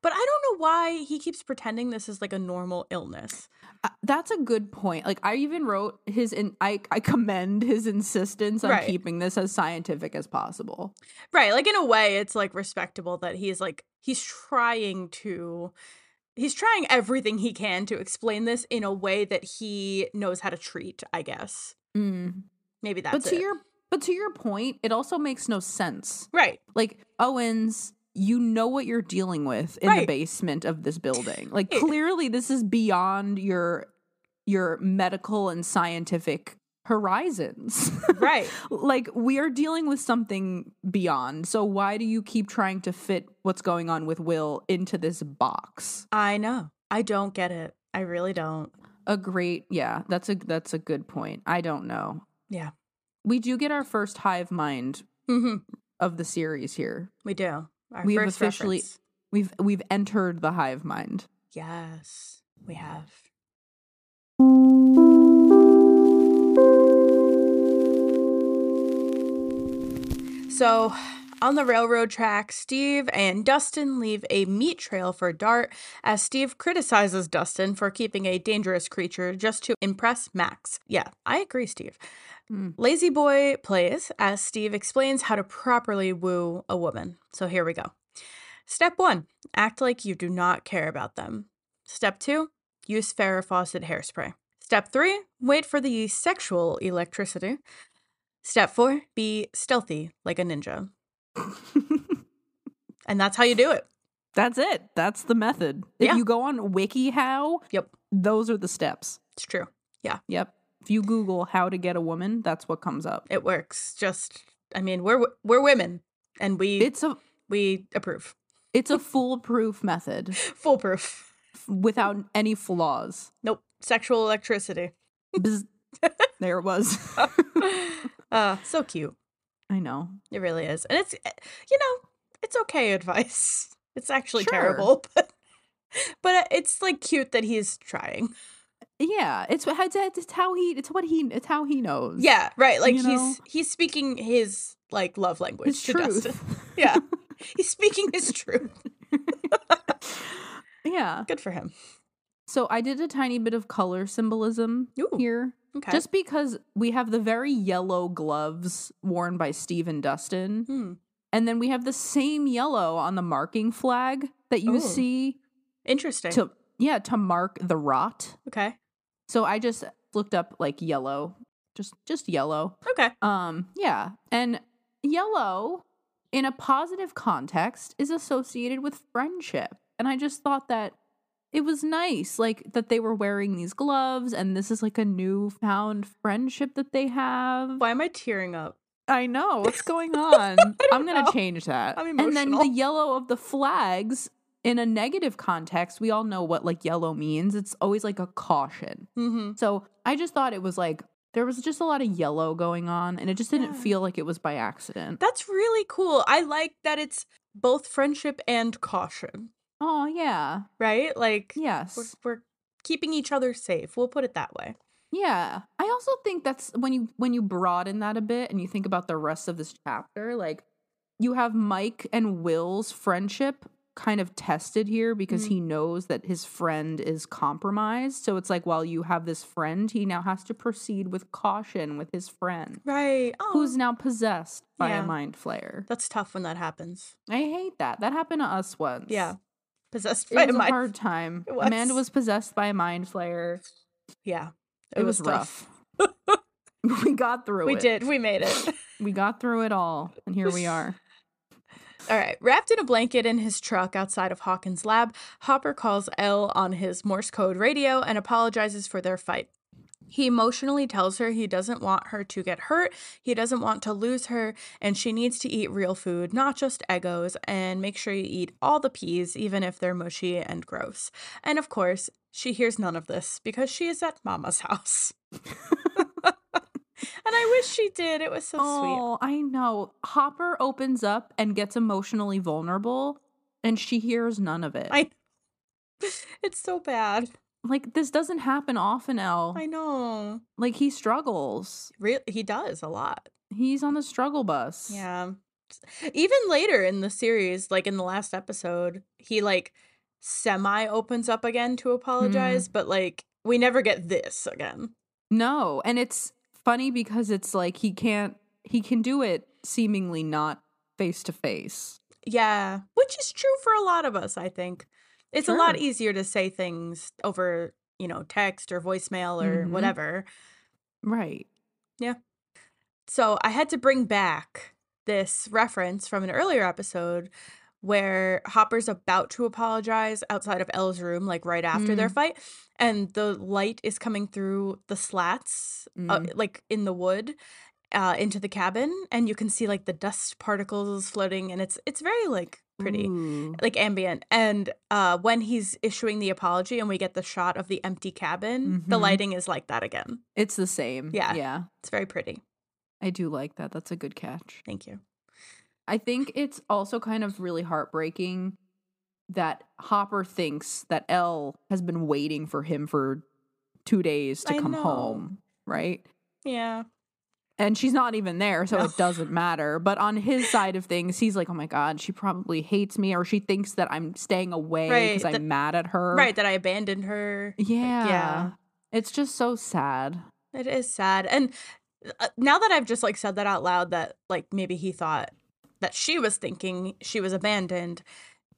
But I don't know why he keeps pretending this is like a normal illness. Uh, That's a good point. Like I even wrote his in I I commend his insistence on Right. keeping this as scientific as possible. Right. Like in a way, it's like respectable that he's like he's trying to he's trying everything he can to explain this in a way that he knows how to treat, I guess. Mm. Maybe that's But to it. your but to your point, it also makes no sense. right. Like Owens, you know what you're dealing with in the basement of this building. Like Right. clearly this is beyond your your medical and scientific horizons. Right. like we are dealing with something beyond. So why do you keep trying to fit what's going on with Will into this box? I know. I don't get it. I really don't. A great yeah, that's a that's a good point. I don't know. Yeah. We do get our first hive mind hmm of the series here. We do. Our We've officially- reference. We've we've entered the hive mind. Yes, we have. So, on the railroad track, Steve and Dustin leave a meat trail for Dart as Steve criticizes Dustin for keeping a dangerous creature just to impress Max. Yeah, I agree, Steve. Hmm. Lazy Boy plays as Steve explains how to properly woo a woman. So, here we go. Step one act like you do not care about them. Step two, use Farrah Fawcett hairspray. Step three, wait for the sexual electricity. Step four, be stealthy like a ninja. and that's how you do it. That's it. That's the method. If Yeah. you go on WikiHow, Yep, those are the steps. it's true. Yeah. Yep. If you Google how to get a woman, that's what comes up. It works. Just, I mean, we're we're women, and we It's a we approve. it's a foolproof method Foolproof. without any flaws. Nope. Sexual electricity. Bzz. there it was. uh, so cute. I know. It really is. And it's, eh, you know, it's okay advice. It's actually Sure. terrible, but but uh, it's like cute that he's trying. Yeah, it's it's, it's how he it's what he it's how he knows. Yeah, right. Like he's know? he's speaking his like love language his to truth. Dustin. Yeah. he's speaking his truth. yeah. Good for him. So I did a tiny bit of color symbolism Ooh, here, Okay. just because we have the very yellow gloves worn by Steve and Dustin, Hmm. and then we have the same yellow on the marking flag that you Oh. see Interesting. to yeah to mark the rot. okay. So I just looked up like yellow, just just yellow. Okay. Um, yeah. And yellow in a positive context is associated with friendship. And I just thought that it was nice, like that they were wearing these gloves and this is like a newfound friendship that they have. Why am I tearing up? I know. What's going on? I'm know. to change that. I'm And then the yellow of the flags in a negative context, we all know what like yellow means. It's always like a caution. Mm-hmm. So I just thought it was like there was just a lot of yellow going on, and it just didn't Yeah. feel like it was by accident. That's really cool. I like that it's both friendship and caution, Oh yeah, right? Like yes, we're, we're keeping each other safe. We'll put it that way. yeah. I also think that's when you when you broaden that a bit and you think about the rest of this chapter, like you have Mike and Will's friendship kind of tested here because Mm. he knows that his friend is compromised. So it's like while you have this friend, he now has to proceed with caution with his friend. Right. Oh, Who's now possessed by Yeah. a mind flayer? that's tough when that happens. I hate that. That happened to us once. Yeah. Possessed It by was a a mind. hard time. It was. Amanda was possessed by a mind flayer. Yeah. It, was, tough. rough. we got through We it. We did. We made it. We got through it all, and here we are. All right. Wrapped in a blanket in his truck outside of Hawkins' lab, Hopper calls El on his Morse code radio and apologizes for their fight. He emotionally tells her he doesn't want her to get hurt, he doesn't want to lose her, and she needs to eat real food, not just Egos, and make sure you eat all the peas, even if they're mushy and gross. And of course, she hears none of this because she is at Mama's house. And I wish she did. It was so sweet. oh, I know. Hopper opens up and gets emotionally vulnerable, and she hears none of it. I It's so bad. like this doesn't happen often. El, I know. like he struggles. Re- he does a lot. He's on the struggle bus. Yeah. Even later in the series, like in the last episode, he like semi opens up again to mm. apologize, but like we never get this again. No, and it's funny because it's like he can't. He can do it seemingly not face to face. Yeah, which is true for a lot of us, I think. It's a lot easier to say things over, you know, text or voicemail or Mhm. whatever. Right. Yeah. So I had to bring back this reference from an earlier episode where Hopper's about to apologize outside of El's room, like right after their Mm. fight, and the light is coming through the slats, uh, Mm. like in the wood, uh, into the cabin, and you can see like the dust particles floating, and it's it's very like pretty. Ooh. Like ambient, and uh, when he's issuing the apology, and we get the shot of the empty cabin, the Mhm. lighting is like that again. It's the same. Yeah. Yeah. It's very pretty. I do like that. That's a good catch. Thank you. I think it's also kind of really heartbreaking that Hopper thinks that El has been waiting for him for two days to I come know. home, right? Yeah. And she's not even there, so No. it doesn't matter. But on his side of things, he's like, oh my God, she probably hates me, or she thinks that I'm staying away Right, because I'm mad at her. Right, that I abandoned her. Yeah. yeah. It's just so sad. It is sad. And uh, now that I've just like said that out loud that like maybe he thought that she was thinking she was abandoned,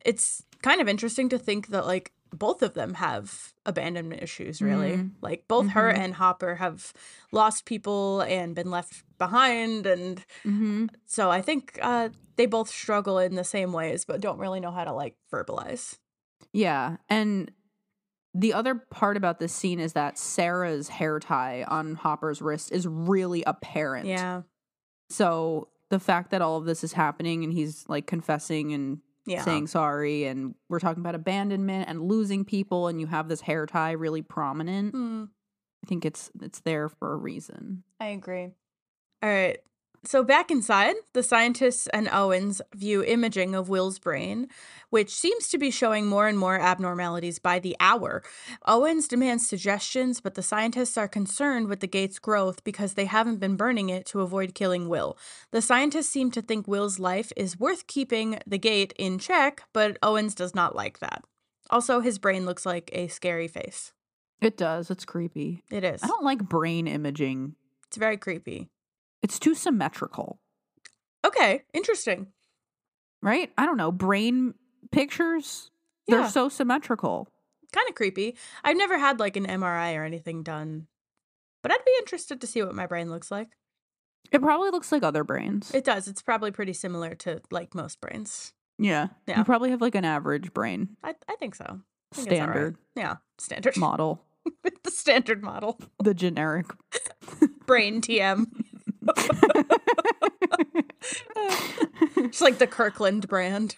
it's kind of interesting to think that like both of them have abandonment issues, really. Mhm. Like both her Mhm. and Hopper have lost people and been left behind. And Mm-hmm. so I think uh, they both struggle in the same ways, but don't really know how to like verbalize. Yeah. And the other part about this scene is that Sarah's hair tie on Hopper's wrist is really apparent. Yeah. So the fact that all of this is happening and he's like confessing and Yeah. saying sorry and we're talking about abandonment and losing people and you have this hair tie really prominent. Hmm. I think it's it's there for a reason. I agree. All right. So back inside, the scientists and Owens view imaging of Will's brain, which seems to be showing more and more abnormalities by the hour. Owens demands suggestions, but the scientists are concerned with the gate's growth because they haven't been burning it to avoid killing Will. The scientists seem to think Will's life is worth keeping the gate in check, but Owens does not like that. Also, his brain looks like a scary face. It does. It's creepy. It is. I don't like brain imaging. It's very creepy. It's too symmetrical, Okay, interesting. right? I don't know. Brain pictures, they're so symmetrical. kind of creepy. I've never had like an MRI or anything done, but I'd be interested to see what my brain looks like. It probably looks like other brains. It does. It's probably pretty similar to like most brains. yeah. Yeah. You probably have like an average brain I I think so. I think all right. standard Yeah, standard model, the standard model. the generic. Brain TM. It's like the Kirkland brand.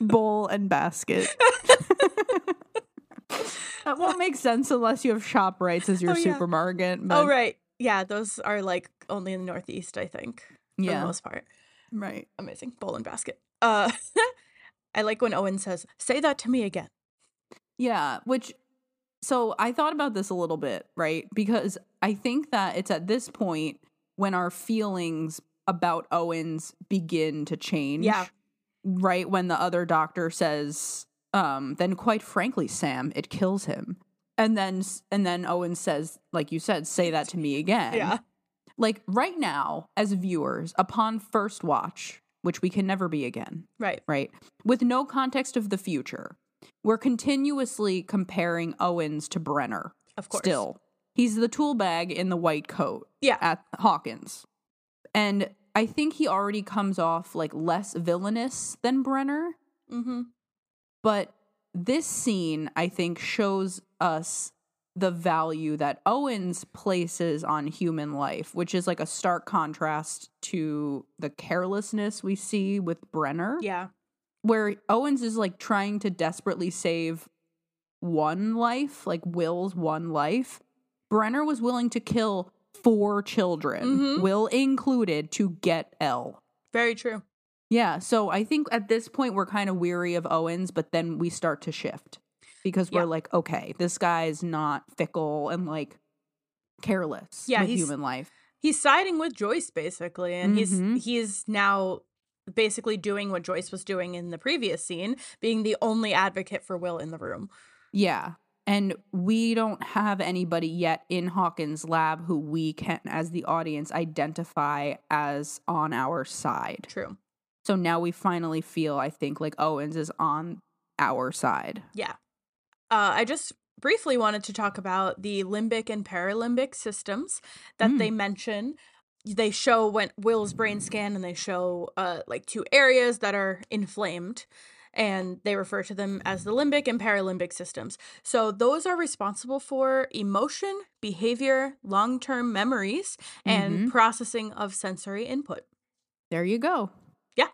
bowl and basket. that won't make sense unless you have ShopRites as your Oh, yeah. supermarket. But Oh right. Yeah, those are like only in the Northeast, I think. For Yeah. the most part. Right. Amazing. Bowl and basket. Uh I like when Owen says, say that to me again. Yeah, which so I thought about this a little bit, right? Because I think that it's at this point when our feelings about Owens begin to change. Yeah. Right when the other doctor says um then quite frankly Sam, it kills him. And then and then Owen says like you said, say that to me again. Yeah. Like right now as viewers upon first watch, which we can never be again, Right. right? With no context of the future, we're continuously comparing Owens to Brenner. Of course. Still, he's the tool bag in the white coat Yeah. at Hawkins. And I think he already comes off like less villainous than Brenner. Mm-hmm. But this scene, I think, shows us the value that Owens places on human life, which is like a stark contrast to the carelessness we see with Brenner Yeah. Where Owens is like trying to desperately save one life, like Will's one life. Brenner was willing to kill four children, Mhm. Will included, to get El. Very true. Yeah, so I think at this point we're kind of weary of Owens, but then we start to shift because we're Yeah. like, okay, this guy is not fickle and like careless Yeah, with human life. He's siding with Joyce basically, and Mhm. he's he's now basically doing what Joyce was doing in the previous scene, being the only advocate for Will in the room. Yeah. And we don't have anybody yet in Hawkins' lab who we can, as the audience, identify as on our side. True. So now we finally feel, I think, like Owens is on our side. Yeah. Uh, I just briefly wanted to talk about the limbic and paralimbic systems that Mm. they mention. They show when Will's brain scan and they show uh, like two areas that are inflamed and they refer to them as the limbic and paralimbic systems. So those are responsible for emotion, behavior, long-term memories, and Mhm. processing of sensory input. There you go. Yeah.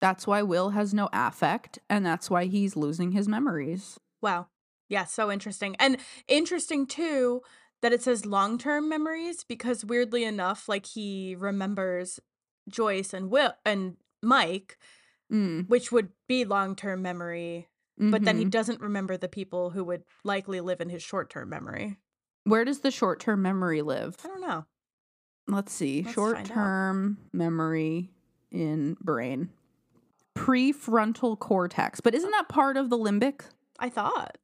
That's why Will has no affect, and that's why he's losing his memories. Wow. Yeah, so interesting. And interesting too that it says long term memories because weirdly enough, like he remembers Joyce and Will and Mike, Mm. which would be long term memory, but then he Mhm. doesn't remember the people who would likely live in his short term memory. Where does the short term memory live? I don't know. Let's see. Short term memory in brain. Prefrontal cortex. But isn't that part of the limbic? I thought.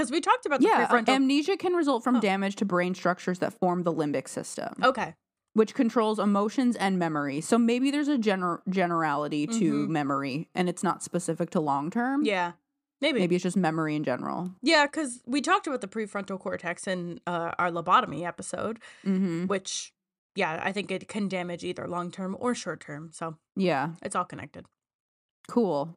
Because we talked about the Yeah. prefrontal. Amnesia can result from Oh. damage to brain structures that form the limbic system, okay. which controls emotions and memory. So maybe there's a gener- generality to Mhm. memory and it's not specific to long term. Yeah. Maybe. Maybe it's just memory in general. Yeah, because we talked about the prefrontal cortex in uh, our lobotomy episode, Mm-hmm. which, yeah, I think it can damage either long term or short term. So Yeah. it's all connected. Cool.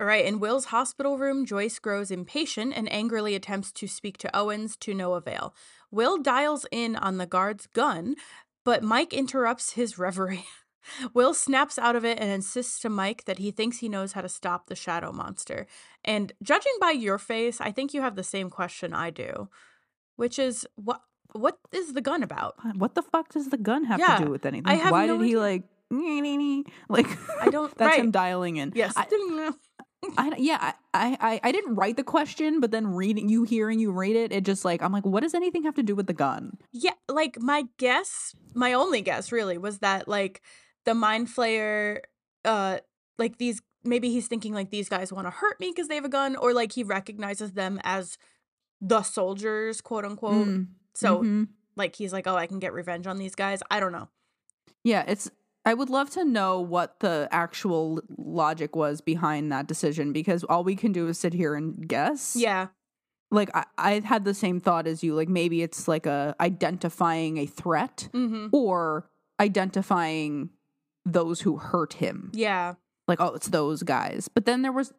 All right, in Will's hospital room, Joyce grows impatient and angrily attempts to speak to Owens to no avail. Will dials in on the guard's gun, but Mike interrupts his reverie. Will snaps out of it and insists to Mike that he thinks he knows how to stop the shadow monster. And judging by your face, I think you have the same question I do, which is what what is the gun about? What the fuck does the gun have Yeah, to do with anything? Why no did he like like I don't- that's right. him dialing in. Yes. I, I yeah, I, I I didn't write the question, but then reading you hearing you read it, it just like I'm like, what does anything have to do with the gun? Yeah, like my guess, my only guess really was that like the mind flayer uh like these maybe he's thinking like these guys want to hurt me because they have a gun or like he recognizes them as the soldiers, quote unquote. Mm, So mhm. like he's like, "Oh, I can get revenge on these guys." I don't know. yeah, it's. I would love to know what the actual logic was behind that decision because all we can do is sit here and guess. Yeah. like I, I had the same thought as you. Like maybe it's like a identifying a threat Mhm. or identifying those who hurt him. Yeah. Like oh, it's those guys. But then there was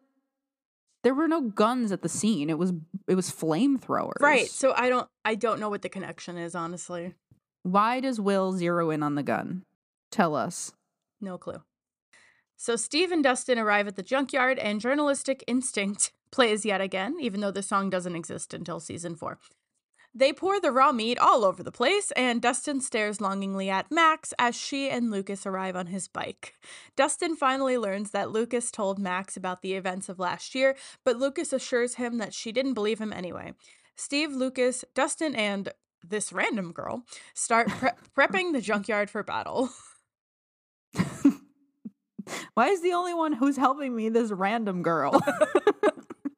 there were no guns at the scene. It was it was flamethrowers. Right. So I don't I don't know what the connection is, honestly. Why does Will zero in on the gun? Tell us. No clue. So Steve and Dustin arrive at the junkyard, and journalistic instinct plays yet again, even though the song doesn't exist until season four. They pour the raw meat all over the place, and Dustin stares longingly at Max as she and Lucas arrive on his bike. Dustin finally learns that Lucas told Max about the events of last year, but Lucas assures him that she didn't believe him anyway. Steve, Lucas, Dustin, and this random girl start pre- prepping the junkyard for battle. Why is the only one who's helping me this random girl?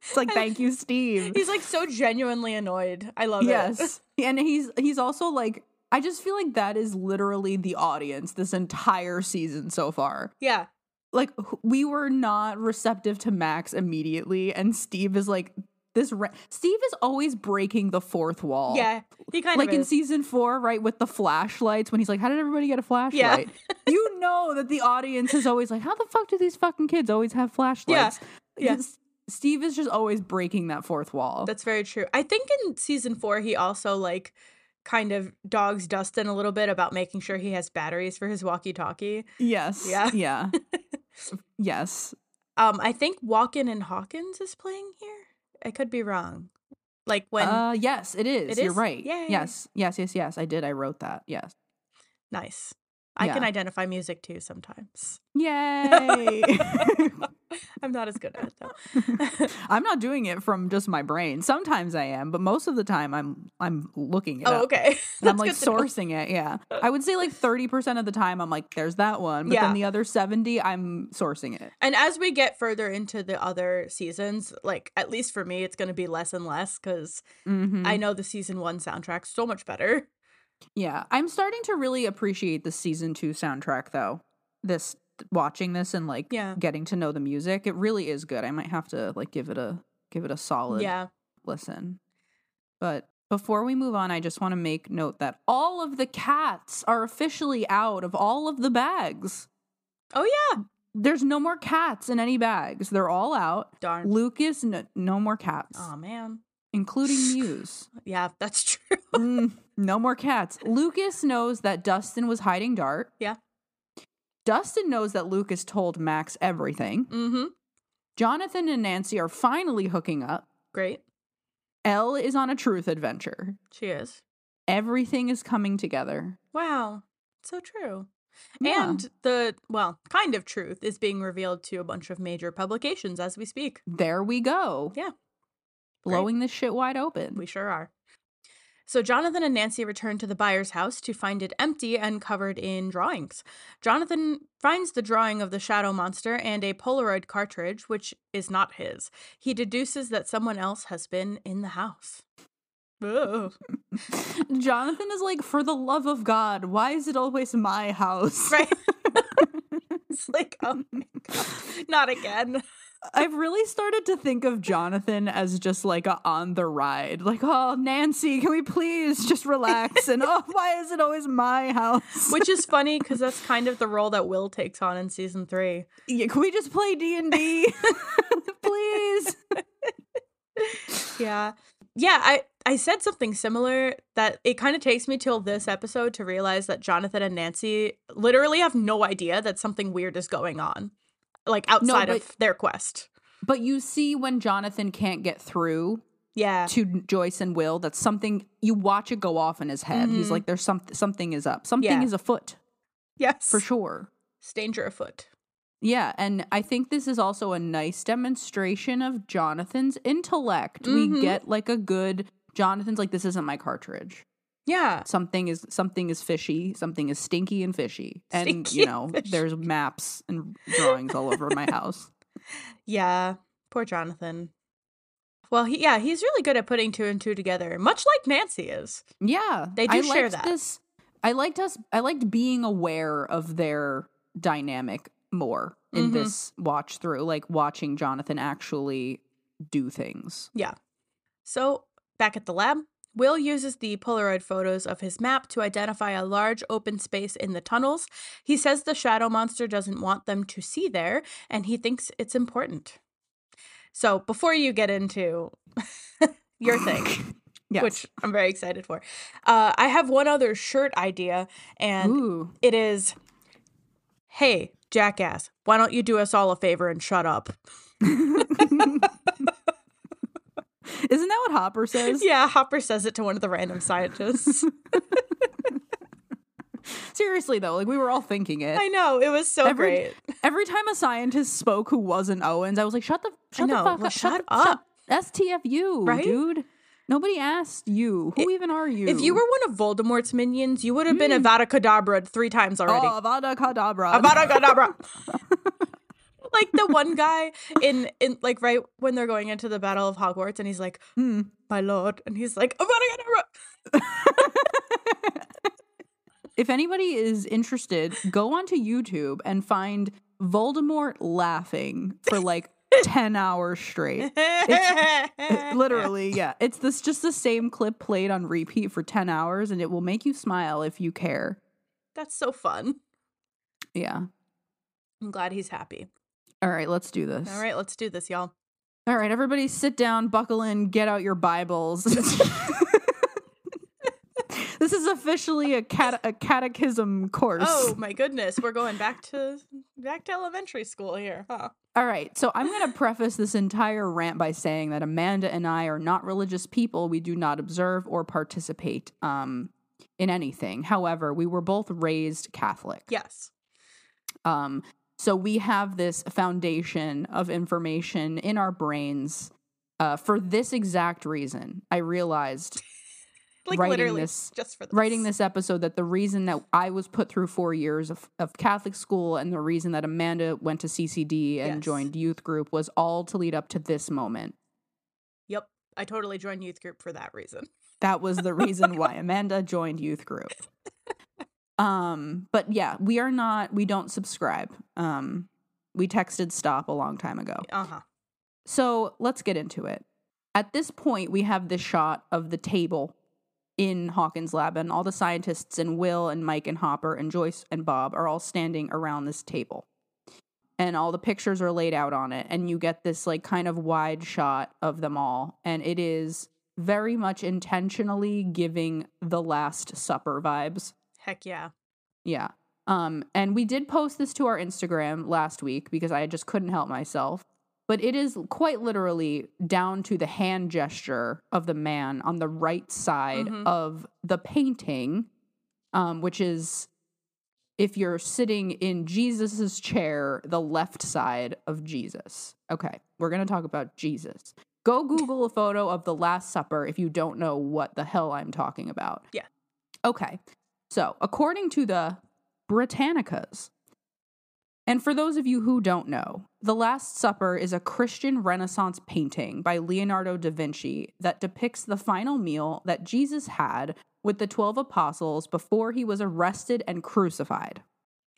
it's like thank you, Steve. He's like so genuinely annoyed. I love it. yes and he's he's also like i just feel like that is literally the audience this entire season so far Yeah. like we were not receptive to max immediately and steve is like this ra- steve is always breaking the fourth wall Yeah. He kind like of like in season four right with the flashlights when he's like how did everybody get a flashlight Yeah. you know that the audience is always like how the fuck do these fucking kids always have flashlights yeah. Because steve is just always breaking that fourth wall That's very true. I think in season four, he also like kind of dogs Dustin a little bit about making sure he has batteries for his walkie talkie. yes Yeah. yeah yes Um, I think Walken and Hawkins is playing here. I could be wrong. Like when uh yes it is It you're is? right Yay. yes yes yes yes i did i wrote that yes nice. I can identify music too sometimes. yay I'm not as good at it though. i'm not doing it from just my brain sometimes i am but most of the time i'm i'm looking it oh, up okay. i'm like to know. sourcing it yeah i would say like 30% of the time i'm like there's that one but Yeah. then the other 70 i'm sourcing it And as we get further into the other seasons, like at least for me, it's going to be less and less because Mhm. I know the season one soundtrack so much better. Yeah, I'm starting to really appreciate the season two soundtrack though. This watching this and like Yeah. getting to know the music, it really is good. I might have to like give it a give it a solid Yeah. listen. But before we move on, I just want to make note that all of the cats are officially out of all of the bags. Oh yeah. There's no more cats in any bags. They're all out. Darn. Lucas, no, no more cats, Oh man. including Mews. Yeah, that's true. Mm, no more cats. Lucas knows that Dustin was hiding Dart. Yeah. Dustin knows that Lucas told Max everything. mm-hmm. Jonathan and Nancy are finally hooking up. Great. El is on a truth adventure. She is. Everything is coming together. Wow. So true. Yeah. And the well, kind of truth is being revealed to a bunch of major publications as we speak. There we go. Yeah. Blowing this shit wide open. We sure are. So Jonathan and Nancy return to the Byers' house to find it empty and covered in drawings. Jonathan finds the drawing of the shadow monster and a Polaroid cartridge, which is not his. He deduces that someone else has been in the house. Ugh. Jonathan is like, for the love of God, why is it always my house? Right? it's like, oh my god, not again. I've really started to think of Jonathan as just like a on the ride. Like, oh, Nancy, can we please just relax? And oh, why is it always my house? Which is funny because that's kind of the role that Will takes on in season three. Yeah, can we just play D and D, please? Yeah. Yeah, I I said something similar that it kind of takes me till this episode to realize that Jonathan and Nancy literally have no idea that something weird is going on. Like outside but- of their quest. But you see, when Jonathan can't get through Yeah. to Joyce and Will, that's something you watch it go off in his head. He's Mhm. like, "There's something. Something is up. Something Yeah. is afoot Yes. for sure." Danger afoot. Yeah, and I think this is also a nice demonstration of Jonathan's intellect. We Mhm. get like a good Jonathan's like this isn't my cartridge. Yeah. Something is something is fishy, something is stinky and fishy. And Stinky you know, fishy. there's maps and drawings all over my house. Yeah. Poor Jonathan. Well, he, yeah, he's really good at putting two and two together, much like Nancy is. Yeah. They do I share liked that. This I liked us I liked being aware of their dynamic more in Mhm. this watch through, like watching Jonathan actually do things. Yeah. So, back at the lab, Will uses the Polaroid photos of his map to identify a large open space in the tunnels. He says the shadow monster doesn't want them to see there, and he thinks it's important. So, before you get into your thing, Yes. which I'm very excited for, uh, I have one other shirt idea, and Ooh. it is Hey, jackass, why don't you do us all a favor and shut up? Isn't that what Hopper says? Yeah, Hopper says it to one of the random scientists. Seriously though, like we were all thinking it. I know, it was so Every- great. Every time a scientist spoke who wasn't Owens, I was like, "Shut the, shut the fuck well, up, shut the- up. STFU, Right? dude. Nobody asked you. Who even are you? If you were one of Voldemort's minions, you would have been hmm. Avada Kedavra three times already. oh, Avada Kedavra, Avada Kedavra. like the one guy in in like right when they're going into the Battle of Hogwarts, and he's like, Hmm. "My lord," and he's like, "Avada Kedavra." if anybody is interested, go onto YouTube and find Voldemort laughing for like ten hours straight. It- literally, yeah. It's this just the same clip played on repeat for 10 hours and it will make you smile if you care. That's so fun. Yeah. I'm glad he's happy. All right, let's do this. All right, let's do this, y'all. All right, everybody sit down, buckle in, get out your Bibles. this is officially a cat- a catechism course. Oh my goodness, we're going back to back to elementary school here, huh? All right, so I'm going to preface this entire rant by saying that Amanda and I are not religious people. We do not observe or participate um, in anything. However, we were both raised Catholic. Yes. Um, so we have this foundation of information in our brains uh, for this exact reason. I realized Like Writing literally this- just for this. writing this episode that the reason that I was put through four years of, of Catholic school and the reason that Amanda went to CCD and Yes. joined youth group was all to lead up to this moment. Yep. I totally joined youth group for that reason. That was the reason why Amanda joined youth group. Um, but yeah, we are not we don't subscribe. Um, we texted stop a long time ago. Uh-huh. So let's get into it. At this point, we have this shot of the table in Hawkins' lab, and all the scientists and Will and Mike and Hopper and Joyce and Bob are all standing around this table. And all the pictures are laid out on it, and you get this like kind of wide shot of them all. And it is very much intentionally giving the Last Supper vibes. Heck yeah. Yeah. Um, and we did post this to our Instagram last week because I just couldn't help myself. But it is quite literally down to the hand gesture of the man on the right side Mhm. of the painting, um, which is if you're sitting in Jesus's chair, the left side of Jesus. Okay, we're gonna talk about Jesus. Go Google a photo of the Last Supper if you don't know what the hell I'm talking about. Yeah. Okay. So, according to the Britannicas, and for those of you who don't know, The Last Supper is a Christian Renaissance painting by Leonardo da Vinci that depicts the final meal that Jesus had with the 12 apostles before he was arrested and crucified.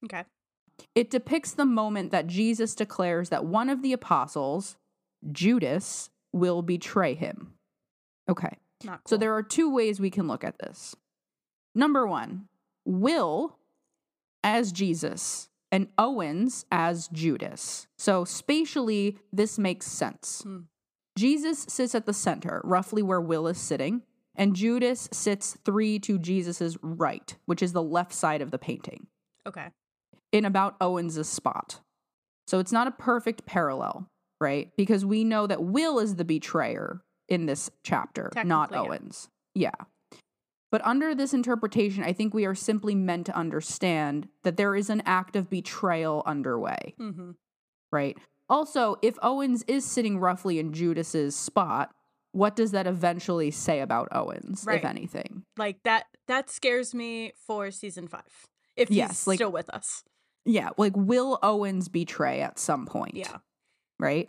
Okay. it depicts the moment that Jesus declares that one of the apostles, Judas, will betray him. Okay. Not So there are two ways we can look at this. Number one, Will as Jesus and Owens as Judas. So spatially, this makes sense. Hmm. Jesus sits at the center, roughly where Will is sitting, and Judas sits three to Jesus's right, which is the left side of the painting, Okay. in about Owens's spot. So it's not a perfect parallel, right? Because we know that Will is the betrayer in this chapter, not Technically, yeah. Owens. Yeah. But under this interpretation, I think we are simply meant to understand that there is an act of betrayal underway, Mm-hmm. right? Also, if Owens is sitting roughly in Judas's spot, what does that eventually say about Owens, Right. if anything? Like that. That scares me for season five. If he's Yes, like- still with us. Yeah, like will Owens betray at some point? Yeah. right?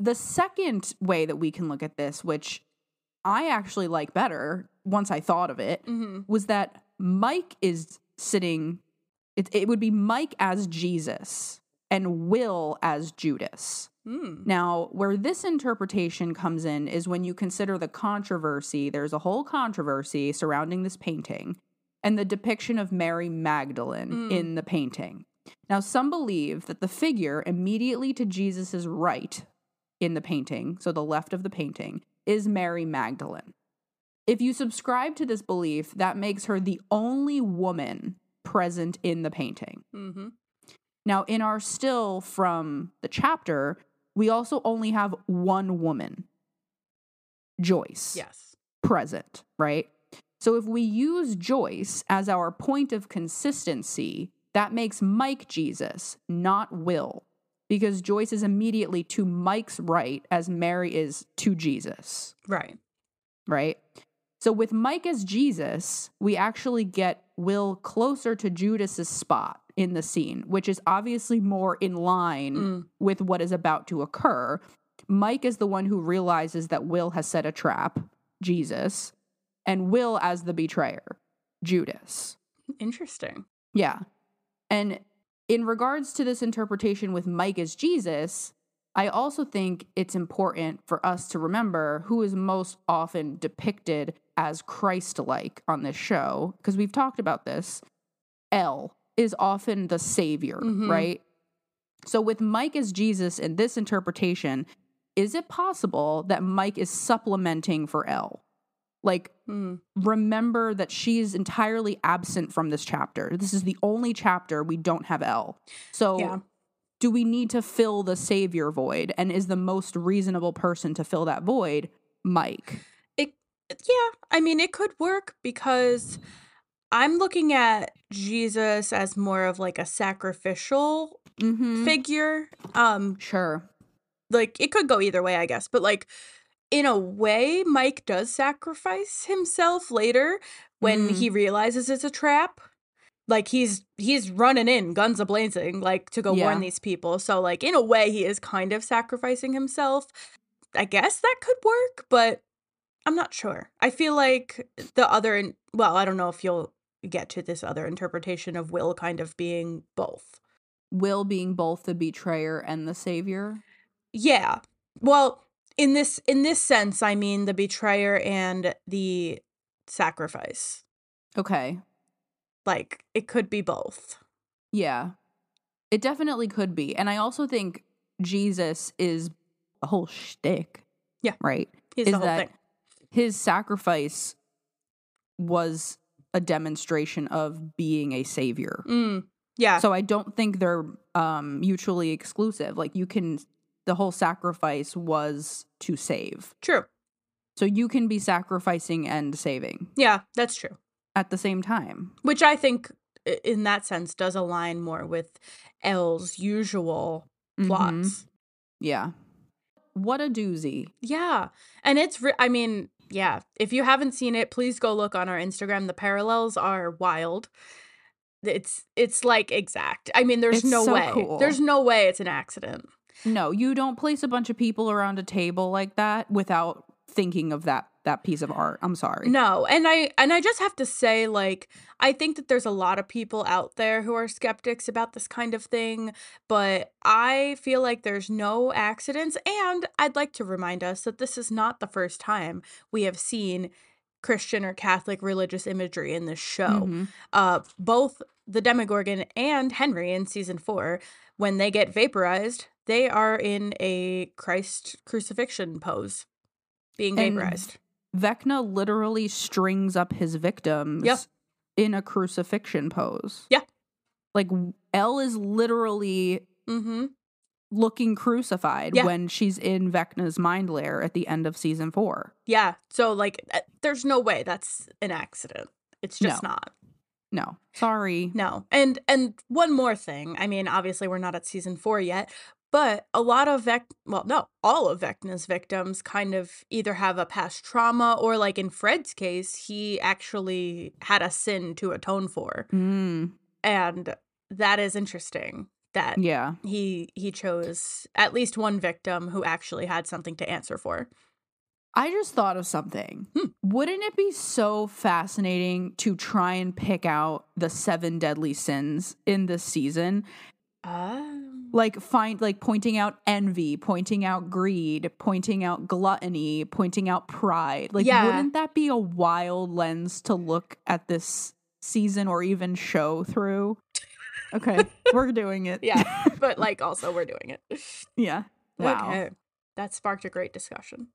The second way that we can look at this, which I actually like better once I thought of it, Mm-hmm. was that Mike is sitting, it, it would be Mike as Jesus and Will as Judas. Mm. Now, where this interpretation comes in is when you consider the controversy. There's a whole controversy surrounding this painting and the depiction of Mary Magdalene Mm. in the painting. Now, some believe that the figure immediately to Jesus' right in the painting, so the left of the painting, is Mary Magdalene. If you subscribe to this belief, that makes her the only woman present in the painting. Mm-hmm. Now, in our still from the chapter, we also only have one woman, Joyce, Yes. present, right? So if we use Joyce as our point of consistency, that makes Mike Jesus, not Will, because Joyce is immediately to Mike's right as Mary is to Jesus Right. right? So with Mike as Jesus, we actually get Will closer to Judas's spot in the scene, which is obviously more in line Mm. with what is about to occur. Mike is the one who realizes that Will has set a trap, Jesus, and Will as the betrayer, Judas. Interesting. Yeah. And in regards to this interpretation with Mike as Jesus, I also think it's important for us to remember who is most often depicted as Christ like on this show, because we've talked about this. El is often the savior, Mhm. right? So, with Mike as Jesus in this interpretation, is it possible that Mike is supplementing for El? Like, Mm. remember that she's entirely absent from this chapter. This is the only chapter we don't have El. So, Yeah. do we need to fill the savior void? And is the most reasonable person to fill that void Mike? It, yeah, I mean, it could work because I'm looking at Jesus as more of like a sacrificial Mm-hmm. figure. Um, Sure. like it could go either way, I guess, but like in a way, Mike does sacrifice himself later when Mm. he realizes it's a trap. Like he's he's running in guns a blazing, like to go Yeah. warn these people. So like in a way, he is kind of sacrificing himself. I guess that could work, but I'm not sure. I feel like the other, in- well, I don't know if you'll get to this other interpretation of Will kind of being both. Will being both the betrayer and the savior. Yeah. Well, in this in this sense, I mean the betrayer and the sacrifice. Okay. Like it could be both. Yeah. It definitely could be. And I also think Jesus is a whole shtick. Yeah. Right. He's Is the whole that- thing. his sacrifice was a demonstration of being a savior. Mm, yeah. So I don't think they're um, mutually exclusive. Like you can, the whole sacrifice was to save. true. So you can be sacrificing and saving Yeah, that's true. at the same time. Which I think in that sense does align more with El's usual Mhm. plots. Yeah. What a doozy. Yeah. And it's re- I mean, yeah, if you haven't seen it, please go look on our Instagram. The parallels are wild. It's it's like exact. I mean, there's It's no so way. cool. There's no way it's an accident. No, you don't place a bunch of people around a table like that without thinking of that that piece of art. I'm sorry. No, and I and I just have to say like I think that there's a lot of people out there who are skeptics about this kind of thing, but I feel like there's no accidents and I'd like to remind us that this is not the first time we have seen Christian or Catholic religious imagery in this show. Mhm. Uh both the Demogorgon and Henry in season 4 when they get vaporized, they are in a Christ crucifixion pose being And vaporized. Vecna literally strings up his victims Yep. in a crucifixion pose. Yeah. Like El is literally Mhm. looking crucified Yeah. when she's in Vecna's mind lair at the end of season four. Yeah. So like uh, there's no way that's an accident. It's just No. not. No, sorry. No. And and one more thing. I mean, obviously we're not at season 4 yet, but a lot of Vec well, no, all of Vecna's victims kind of either have a past trauma or like in Fred's case, he actually had a sin to atone for. Mm, And that is interesting that yeah. he he chose at least one victim who actually had something to answer for. I just thought of something. Hmm. Wouldn't it be so fascinating to try and pick out the seven deadly sins in this season? Um, Like find like pointing out envy, pointing out greed, pointing out gluttony, pointing out pride. Like Yeah. wouldn't that be a wild lens to look at this season or even show through? Okay, we're doing it. yeah, but like also we're doing it. yeah. Wow. Okay. That sparked a great discussion.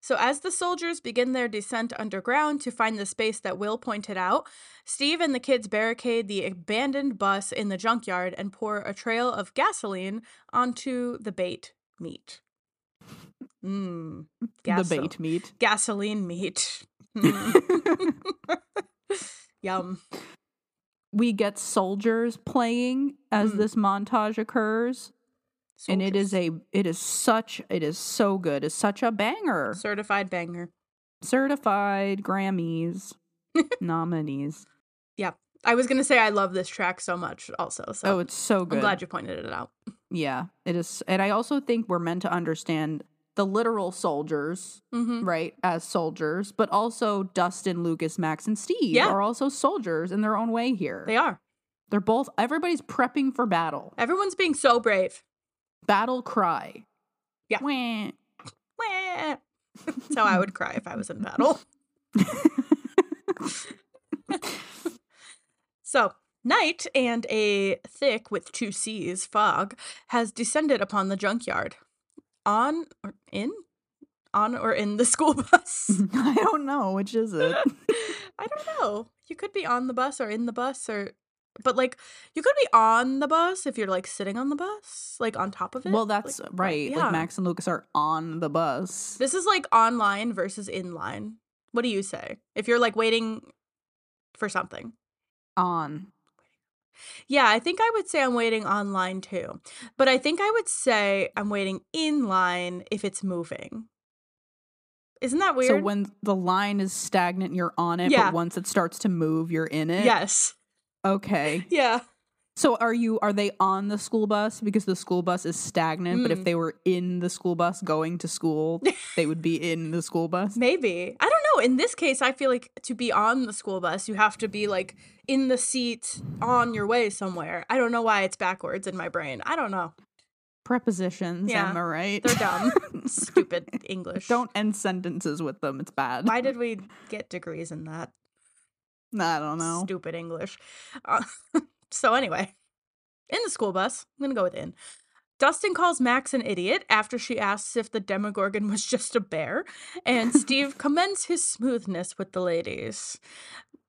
So, as the soldiers begin their descent underground to find the space that Will pointed out, Steve and the kids barricade the abandoned bus in the junkyard and pour a trail of gasoline onto the bait meat. Mmm. The bait meat. Gasoline meat. Mm. Yum. we get soldiers playing as Mm. this montage occurs and it is a it is such it is so good it's such a banger certified banger. certified grammys nominees Yeah. I was gonna say I love this track so much also. So oh it's so good I'm glad you pointed it out. yeah it is and i also think we're meant to understand the literal soldiers Mm-hmm. right as soldiers but also dustin lucas max and steve Yeah. are also soldiers in their own way here They are. they're both everybody's prepping for battle Everyone's being so brave. Battle cry Yeah. Wah. Wah. That's how I would cry if I was in battle. So, night and a thick with two C's fog has descended upon the junkyard. On or in? On or in the school bus? I don't know which is it. I don't know. You could be on the bus or in the bus or but like you could be on the bus if you're like sitting on the bus, like on top of it. well, that's Like, right. yeah. Like Max and Lucas are on the bus. This is like online versus in line. What do you say? If you're like waiting for something. on. Yeah, I think I would say I'm waiting online too. But I think I would say I'm waiting in line if it's moving. Isn't that weird? So when the line is stagnant, you're on it, Yeah. but once it starts to move, you're in it. yes. Okay. Yeah. So are you are they on the school bus because the school bus is stagnant, but if Mm. they were in the school bus going to school, they would be in the school bus? Maybe. I don't know. In this case, I feel like to be on the school bus, you have to be like in the seat on your way somewhere. I don't know why it's backwards in my brain. I don't know. Prepositions, Yeah. am I right? They're dumb. Stupid English. Don't end sentences with them. It's bad. Why did we get degrees in that? I don't know. Stupid English. Uh, so anyway, in the school bus, I'm gonna go with in. Dustin calls Max an idiot after she asks if the Demogorgon was just a bear, and Steve commends his smoothness with the ladies.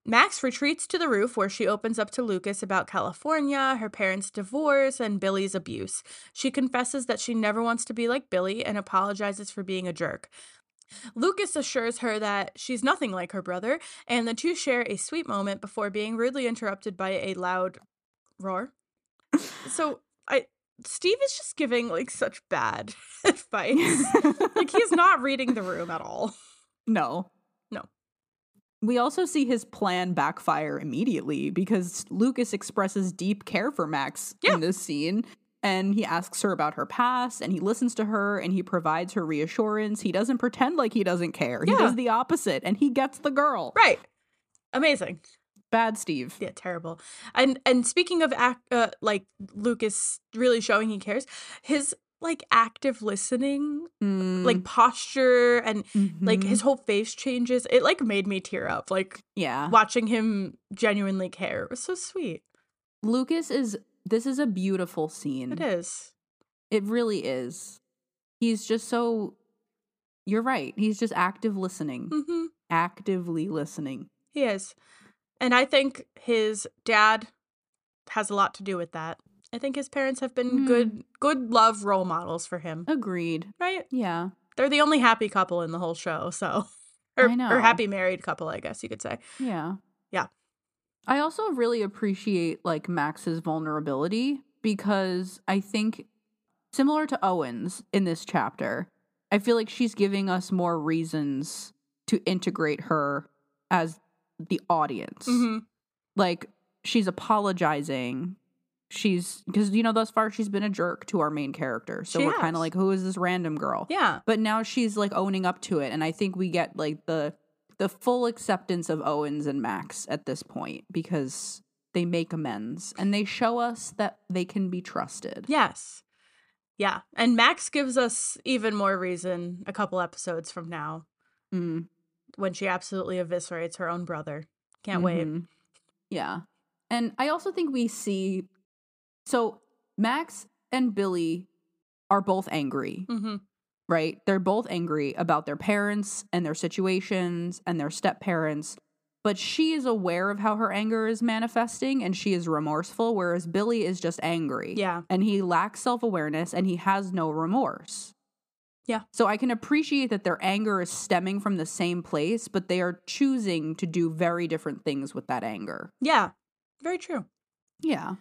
Max retreats to the roof where she opens up to Lucas about California, her parents' divorce, and Billy's abuse. She confesses that she never wants to be like Billy and apologizes for being a jerk. Lucas assures her that she's nothing like her brother, and the two share a sweet moment before being rudely interrupted by a loud roar. So I Steve is just giving like such bad advice. like he's not reading the room at all. No. No. We also see his plan backfire immediately because Lucas expresses deep care for Max Yeah. in this scene and he asks her about her past and he listens to her and he provides her reassurance. He doesn't pretend like he doesn't care. He does the opposite and he gets the girl. Right. Amazing. Bad Steve. Yeah, terrible. And and speaking of act, uh, like Lucas really showing he cares, his like active listening, Mm, like posture, and like mhm. his whole face changes. It like made me tear up. Like yeah. watching him genuinely care. It was so sweet. Lucas is this is a beautiful scene. It is. It really is. He's just so You're right. He's just active listening. hmm Actively listening. He is. And I think his dad has a lot to do with that. I think his parents have been Mm. good good love role models for him. Agreed. Right? Yeah. They're the only happy couple in the whole show, so or, or happy married couple, I guess you could say. Yeah. Yeah. I also really appreciate like Max's vulnerability because I think similar to Owens in this chapter, I feel like she's giving us more reasons to integrate her as the audience. hmm Like she's apologizing. She's because you know thus far she's been a jerk to our main character. So She we're kind of like who is this random girl? Yeah. but now she's like owning up to it and i think we get like the the full acceptance of owens and max at this point because they make amends and they show us that they can be trusted Yes. Yeah. And Max gives us even more reason a couple episodes from now Mm, when she absolutely eviscerates her own brother. Can't wait. mhm. yeah and i also think we see so max and billy are both angry hmm right? They're both angry about their parents and their situations and their step parents, but she is aware of how her anger is manifesting and she is remorseful, whereas Billy is just angry. Yeah. And he lacks self awareness and he has no remorse. Yeah. So I can appreciate that their anger is stemming from the same place, but they are choosing to do very different things with that anger. Yeah. Very true. Yeah.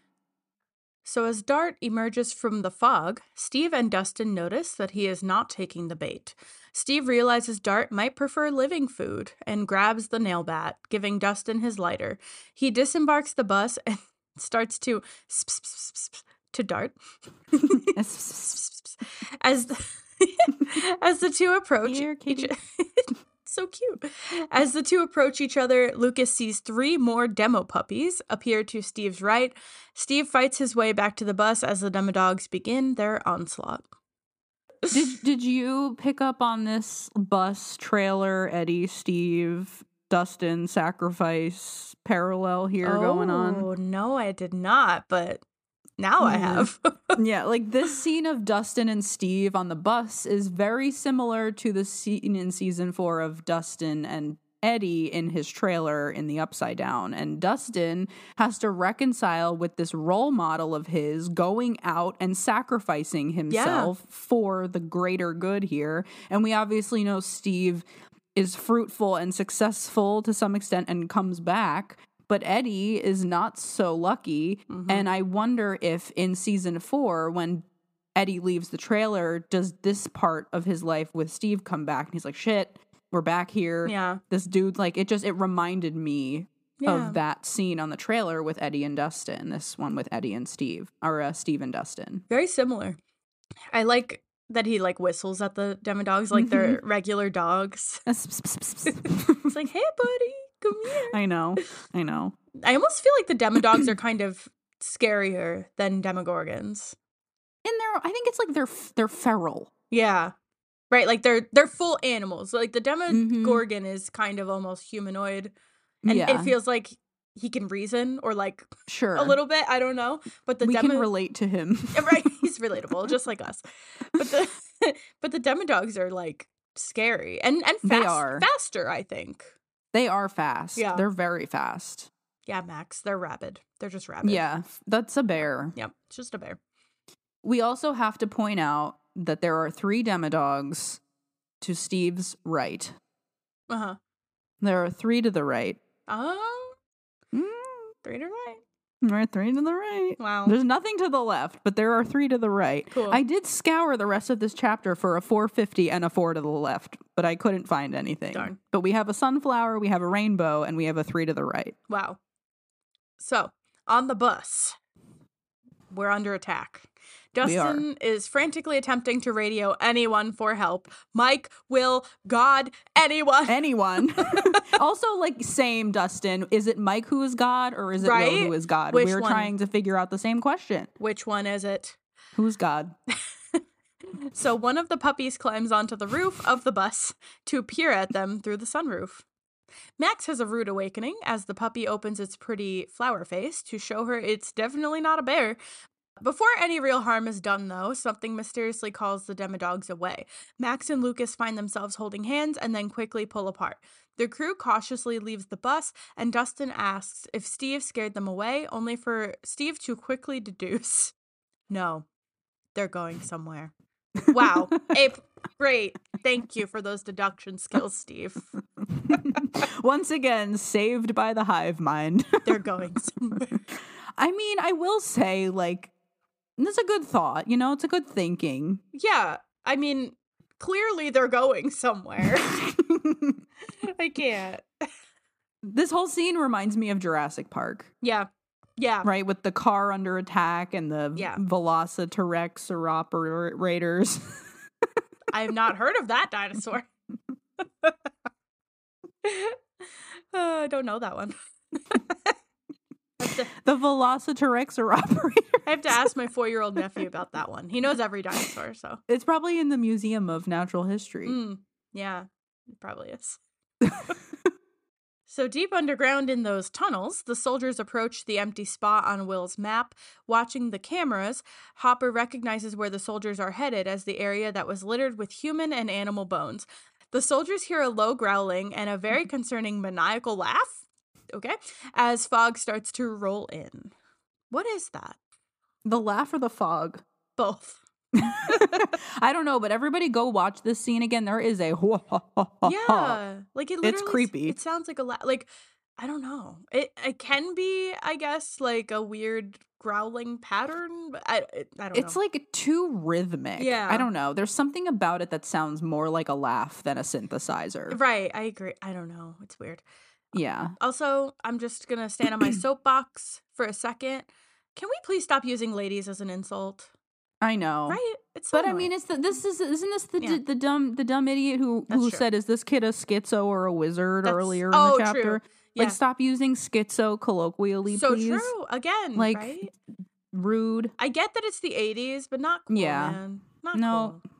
So, as Dart emerges from the fog, Steve and Dustin notice that he is not taking the bait. Steve realizes Dart might prefer living food and grabs the nail bat, giving Dustin his lighter. He disembarks the bus and starts to to Dart as the, as the two approach Here, each-. So cute. As the two approach each other, Lucas sees three more demo puppies appear to Steve's right. Steve fights his way back to the bus as the demo dogs begin their onslaught. did did you pick up on this bus trailer Eddie Steve Dustin sacrifice parallel here going on? Oh no, I did not, but now I Mhm. have. Yeah, like this scene of Dustin and Steve on the bus is very similar to the scene in season 4 of Dustin and Eddie in his trailer in the Upside Down. And Dustin has to reconcile with this role model of his going out and sacrificing himself for the greater good here. And we obviously know Steve is fruitful and successful to some extent and comes back. But Eddie is not so lucky. Mhm. And I wonder if in season four, when Eddie leaves the trailer, does this part of his life with Steve come back? And he's like, shit, we're back here. yeah. This dude, like, it just, it reminded me Yeah. of that scene on the trailer with Eddie and Dustin, this one with Eddie and Steve, or uh, Steve and Dustin. Very similar. I like that he like whistles at the demo dogs like they're Mm-hmm. regular dogs. It's like, hey buddy, come here. I know, I know. I almost feel like the demodogs are kind of scarier than demogorgons. And they're, I think it's like they're, they're feral. Yeah. Right, like they're they're full animals. Like the Mhm. demogorgon is kind of almost humanoid and yeah, it feels like he can reason or like sure. a little bit, I don't know. But the we demo can relate to him. right, he's relatable just like us. But the but the demodogs are like scary and and They fast, are. faster, I think. They are fast. Yeah. They're very fast. Yeah, Max, they're rabid. They're just rabid. Yeah, that's a bear. Yep, it's just a bear. We also have to point out that there are three demodogs to Steve's right. Uh-huh. There are three to the right. Oh, Mm, three to right. There are three to the right. Wow. There's nothing to the left, but there are three to the right. Cool. I did scour the rest of this chapter for a 450 and a 4 to the left, but I couldn't find anything. Darn. But we have a sunflower, we have a rainbow, and we have a 3 to the right. Wow. So, on the bus, we're under attack. Dustin is frantically attempting to radio anyone for help. Mike, Will, God, anyone. Anyone. also, like, same, Dustin. Is it Mike who is God or is it Will who is God? Which We're one? trying to figure out the same question. Which one is it? Who's God? So one of the puppies climbs onto the roof of the bus to peer at them through the sunroof. Max has a rude awakening as the puppy opens its pretty flower face to show her it's definitely not a bear. Before any real harm is done, though, something mysteriously calls the demodogs away. Max and Lucas find themselves holding hands and then quickly pull apart. The crew cautiously leaves the bus, and Dustin asks if Steve scared them away, only for Steve to quickly deduce no, they're going somewhere. Wow. Ape, great. Thank you for those deduction skills, Steve. Once again, saved by the hive mind. They're going somewhere. I mean, I will say, like, that's a good thought. You know, it's a good thinking. Yeah. I mean, clearly they're going somewhere. I can't. this whole scene reminds me of Jurassic Park, Yeah. Yeah. right? With the car under attack and the Yeah. Velociraptorators. I have not heard of that dinosaur. Uh, I don't know that one. the Velociraptor operator. I have to ask my four year old nephew about that one. He knows every dinosaur, so. It's probably in the Museum of Natural History. Mm, yeah, it probably is. so deep underground in those tunnels, the soldiers approach the empty spot on Will's map. Watching the cameras, Hopper recognizes where the soldiers are headed as the area that was littered with human and animal bones. The soldiers hear a low growling and a very concerning maniacal laugh. Okay, as fog starts to roll in. What is that? The laugh or the fog? Both. I don't know, but everybody go watch this scene again. There is a yeah like it It's creepy. it sounds like a la- like i don't know it it can be i guess like a weird growling pattern i it, i don't It's know like too rhythmic. Yeah. I don't know. There's something about it that sounds more like a laugh than a synthesizer. right i agree i don't know it's weird Yeah. also i'm just gonna stand on my soapbox for a second can we please stop using ladies as an insult I know. right it's so But I mean, it's the, this is isn't this the Yeah. the dumb the dumb idiot who That's who true. said is this kid a schizo or a wizard That's- earlier in oh, the true. chapter? yeah. Like stop using schizo colloquially, so please. true again Like, right Rude. i get that it's the 80s but not cool Yeah. man not No. cool.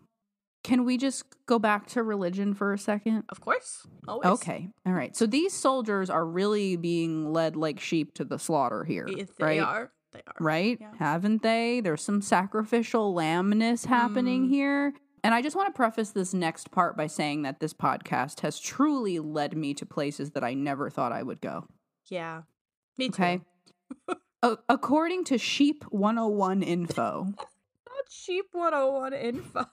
Can we just go back to religion for a second? of course always Okay. All right. So these soldiers are really being led like sheep to the slaughter here, If they right? are they are Right? Yeah. Haven't they? There's some sacrificial lambness happening Mm. here. And I just want to preface this next part by saying that this podcast has truly led me to places that I never thought I would go. Yeah. Me too. Okay. A- according to Sheep 101 info, Not sheep 101 info.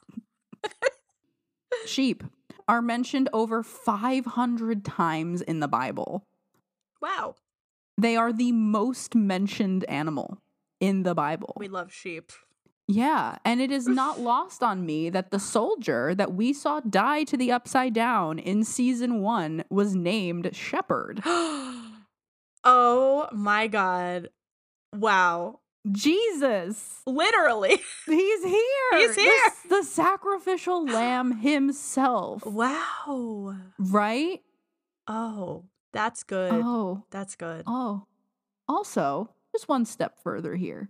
Sheep are mentioned over 500 times in the Bible. Wow. They are the most mentioned animal in the Bible. We love sheep. Yeah, and it is not lost on me that the soldier that we saw die to the upside down in season 1 was named Shepherd. oh my god. Wow. Jesus. Literally. He's here. He's The- here. The, sacrificial lamb himself. Wow. Right? Oh, that's good. Oh. That's good. Oh. Also, just one step further here.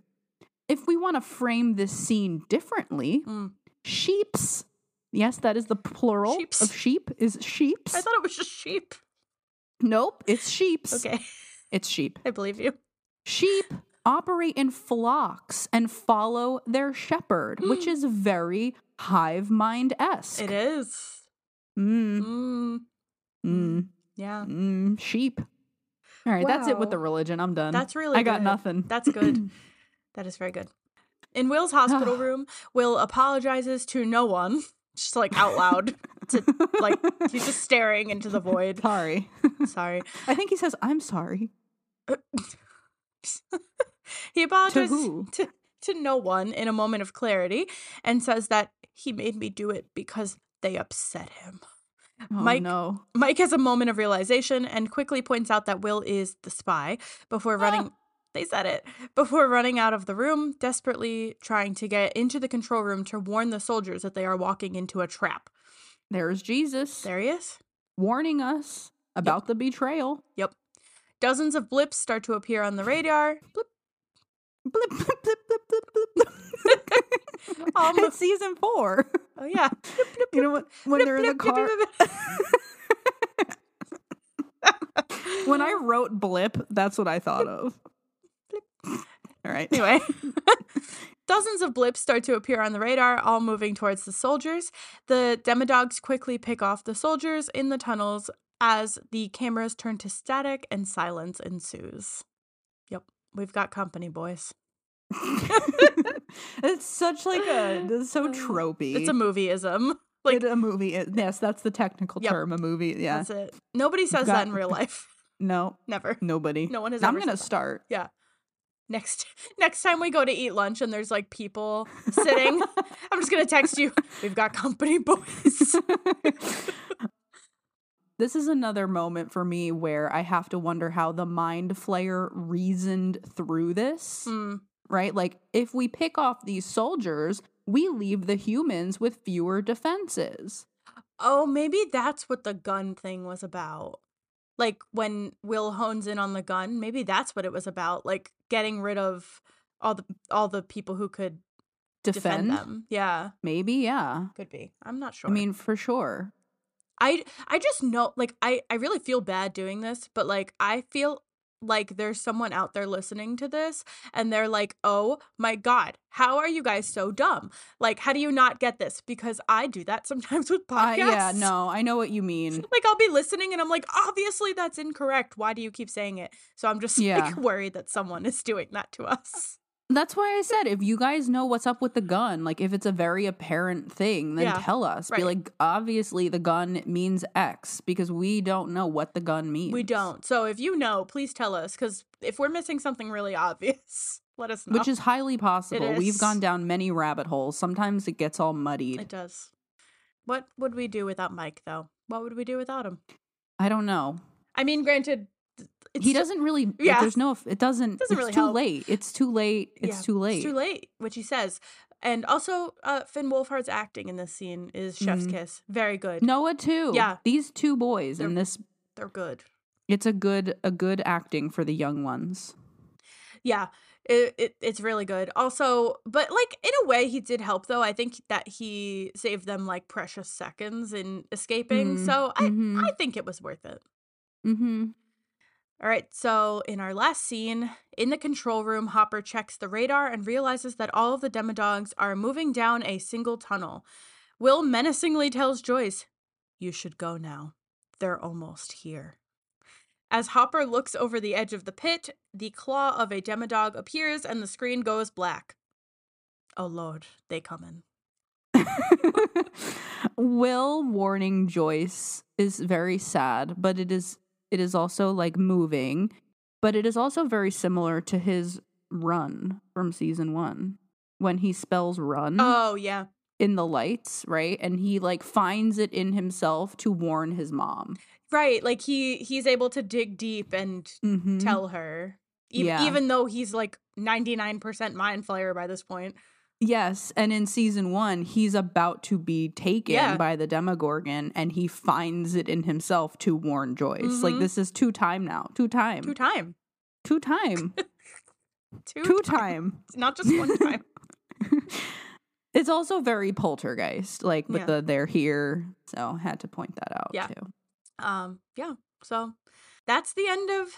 If we want to frame this scene differently, Mm. sheeps. Yes, that is the plural Sheeps. of sheep is sheeps. I thought it was just sheep. nope, it's sheeps. Okay. It's sheep. I believe you. Sheep operate in flocks and follow their shepherd, which is very hive mind esque. It is. Mm, Mm. mm, Yeah. mm, sheep. All right, that's it with the religion. I'm done. That's really I got good. nothing. That's good. that is very good. In Will's hospital room, Will apologizes to no one, just like out loud. to like he's just staring into the void. Sorry. Sorry. I think he says, I'm sorry. He apologizes who? to, to no one in a moment of clarity and says that he made me do it because they upset him. Oh, Mike- no. Mike has a moment of realization and quickly points out that Will is the spy before ah! running they said it. Before running out of the room, desperately trying to get into the control room to warn the soldiers that they are walking into a trap. There's Jesus There he is. warning us about the betrayal. Yep. Dozens of blips start to appear on the radar. Blip. Blip, blip, blip, blip, blip, blip. Um, it's season four. Oh yeah. You know what? When they're in the car. When I wrote blip, that's what I thought of. All right. Anyway, dozens of blips start to appear on the radar, all moving towards the soldiers. The demodogs quickly pick off the soldiers in the tunnels as the cameras turn to static and silence ensues. We've got company, boys. it's such like a it's so tropey. It's a movieism. like Like, a movie. It- yes, that's the technical Yep. term. A movie. Yeah. that's it. Nobody says got- that in real life. No, Never. nobody. No one has I'm gonna said that. start. Yeah. Next next time we go to eat lunch and there's like people sitting, I'm just gonna text you. We've got company, boys. This is another moment for me where I have to wonder how the mind flayer reasoned through this. Hmm. Right? Like, if we pick off these soldiers, we leave the humans with fewer defenses. Oh, maybe that's what the gun thing was about. Like when Will hones in on the gun, maybe that's what it was about. Like getting rid of all the all the people who could defend, Defend? them. Yeah, Maybe, yeah. could be. I'm not sure. I mean, for sure. I I just know like I I really feel bad doing this, but like I feel like there's someone out there listening to this and they're like, "Oh my god, how are you guys so dumb? Like how do you not get this?" Because I do that sometimes with Uh, podcasts. yeah, no, I know what you mean. Like I'll be listening and I'm like, "Obviously that's incorrect. Why do you keep saying it?" So I'm just Yeah. like worried that someone is doing that to us. That's why I said if you guys know what's up with the gun, like if it's a very apparent thing, then Yeah, tell us. Be like, obviously the gun means X because we don't know what the gun means. We don't. So if you know, please tell us cuz if we're missing something really obvious, let us know. Which is highly possible. We've gone down many rabbit holes. Sometimes it gets all muddied. It does. What would we do without Mike, though? What would we do without him? I don't know. I mean, granted, he doesn't really. Yeah. there's no. It doesn't. Doesn't it's really too help. late. It's too late. It's yeah, too late. It's too late, which he says. And also, uh, Finn Wolfhard's acting in this scene is chef's Mhm. kiss. Very good. Noah too. Yeah. These two boys They're- in this. They're good. It's a good a good acting for the young ones. Yeah, it, it it's really good. Also, but like in a way, he did help though. I think that he saved them like precious seconds in escaping. Mm, So I mhm. I think it was worth it. Mm-hmm. All right, so in our last scene, in the control room, Hopper checks the radar and realizes that all of the demodogs are moving down a single tunnel. Will menacingly tells Joyce, You should go now. They're almost here. As Hopper looks over the edge of the pit, the claw of a demodog appears and the screen goes black. Oh lord, they come in. Will warning Joyce is very sad, but it is it is also like moving, but it is also very similar to his run from season 1 when he spells run Oh, yeah. in the lights, right? And he like finds it in himself to warn his mom. Right, like he he's able to dig deep and Mhm. tell her. E- Yeah. Even though he's like 99% mind flayer by this point. Yes, and in season 1 he's about to be taken Yeah. by the Demogorgon and he finds it in himself to warn Joyce. Like Mhm. this is two time now. Two time. Two time. Two time. Two, two time. time. Not just one time. it's also very poltergeist, like with Yeah. the they're here. So had to point that out Yeah. too. um, yeah. So that's the end of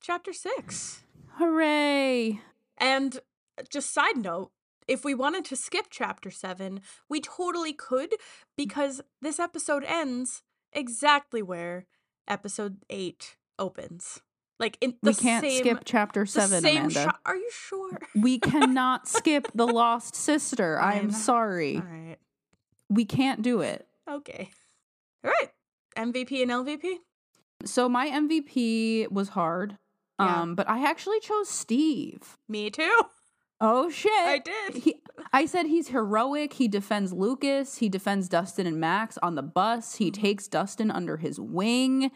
chapter six. Hooray! And just side note, if we wanted to skip chapter seven, we totally could because this episode ends exactly where episode eight opens. Like in the we can't same, skip chapter the seven, same Amanda. shot. Are you sure? we cannot skip the lost sister. I am sorry. All right. We can't do it. Okay. All right. MVP and LVP? So my MVP was hard. Yeah. Um, but I actually chose Steve. Me too. Oh shit. I did. He, I said he's heroic. He defends Lucas. He defends Dustin and Max on the bus. He Mhm. takes Dustin under his wing.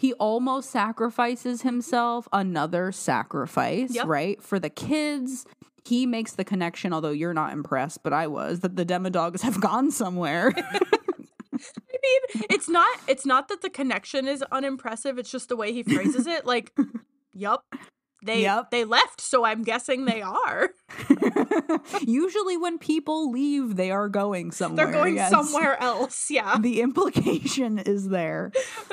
he almost sacrifices himself, another sacrifice, Yep. right? For the kids. He makes the connection, although you're not impressed, but I was, that the Demodogs have gone somewhere. I mean, it's not it's not that the connection is unimpressive, it's just the way he phrases it. Like, yup. They Yup. they left, so I'm guessing they are. Usually, when people leave, they are going somewhere. They're going yes. somewhere else. Yeah. The implication is there.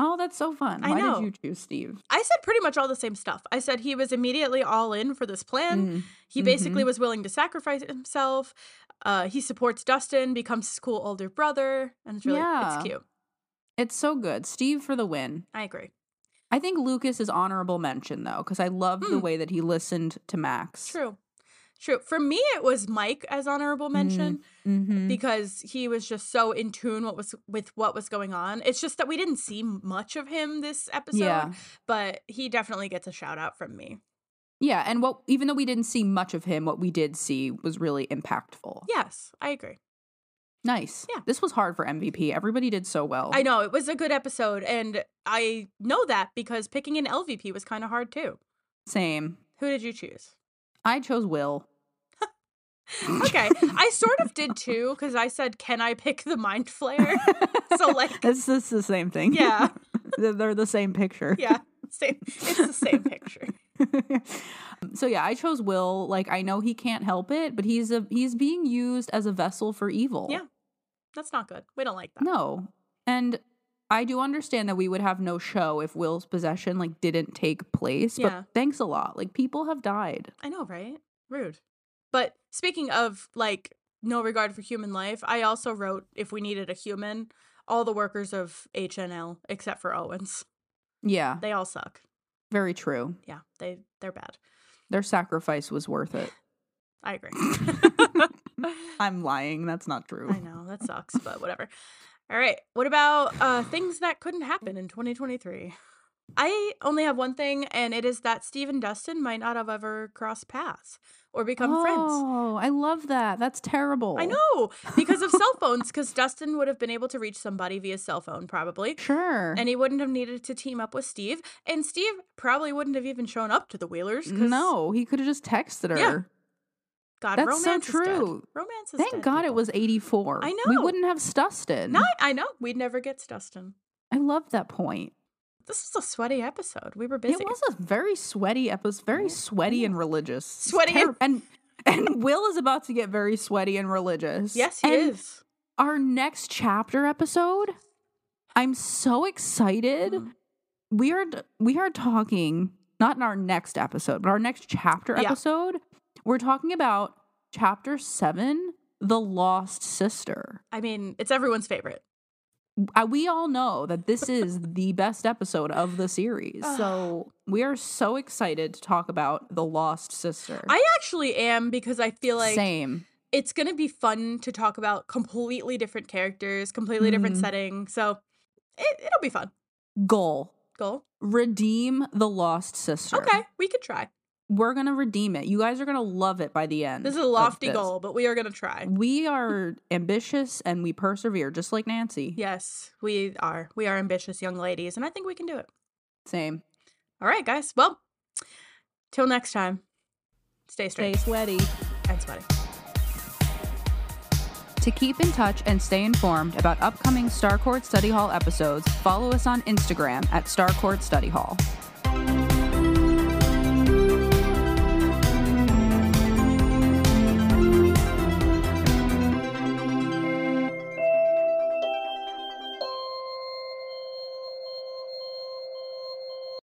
Oh, that's so fun. I Why know. did you choose Steve? I said pretty much all the same stuff. I said he was immediately all in for this plan. Mm, He basically was willing to sacrifice himself. Uh, he supports Dustin, becomes his cool older brother, and it's really Yeah. it's cute. It's so good. Steve for the win. I agree. I think Lucas is honorable mention though, because I love the Hmm. way that he listened to Max. True. True. For me, it was Mike as honorable mention Mm-hmm. because he was just so in tune what was with what was going on. It's just that we didn't see much of him this episode, Yeah. but he definitely gets a shout out from me. Yeah, and what even though we didn't see much of him, what we did see was really impactful. Yes, I agree. Nice. Yeah. This was hard for MVP. Everybody did so well. I know it was a good episode, and I know that because picking an LVP was kind of hard too. Same. Who did you choose? I chose Will. Okay, I sort of did too because I said, "Can I pick the mind flayer?" so like, It's just the same thing. yeah, They're they're the same picture. yeah, same. It's the same picture. So yeah, I chose Will. Like I know he can't help it, but he's a he's being used as a vessel for evil. Yeah. That's not good. We don't like that. No. And I do understand that we would have no show if Will's possession like didn't take place. Yeah. But thanks a lot. Like people have died. I know, right? Rude. But speaking of like no regard for human life, I also wrote if we needed a human, all the workers of HNL except for Owens. Yeah. They all suck. Very true. Yeah, they they're bad. Their sacrifice was worth it. I agree. I'm lying. That's not true. I know that sucks, but whatever. All right. What about uh things that couldn't happen in 2023? I only have one thing, and it is that Steve and Dustin might not have ever crossed paths or become friends. Oh, I love that. That's terrible. I know because of cell phones. Because Dustin would have been able to reach somebody via cell phone, probably, Sure. and he wouldn't have needed to team up with Steve. And Steve probably wouldn't have even shown up to the Wheelers. no, he could have just texted her. Yeah, God, That's so romance is dead. true. Romance Thank dead, God it was 84. I know. We wouldn't have Stustin. No, I know. We'd never get Dustin. I love that point. This was a sweaty episode. We were busy. It was a very sweaty episode, very sweaty and religious. Sweaty and- and and Will is about to get very sweaty and religious. Yes, he And is. Our next chapter episode, I'm so excited. Mhm. We are we are talking not in our next episode, but our next chapter Yeah. episode. We're talking about chapter 7, The Lost Sister. I mean, it's everyone's favorite. We all know that this is the best episode of the series. So we are so excited to talk about The Lost Sister. I actually am because I feel like Same. it's going to be fun to talk about completely different characters, completely different Mhm. setting. So it, it'll be fun. Goal. Goal. Redeem The Lost Sister. Okay, we could try. We're going to redeem it. You guys are going to love it by the end. This is a lofty goal, but we are going to try. We are ambitious and we persevere, just like Nancy. Yes, we are. We are ambitious young ladies, and I think we can do it. Same. All right, guys. Well, till next time, stay strange. Stay sweaty. and sweaty. To keep in touch and stay informed about upcoming Starcourt Study Hall episodes, follow us on Instagram at Starcourt Study Hall.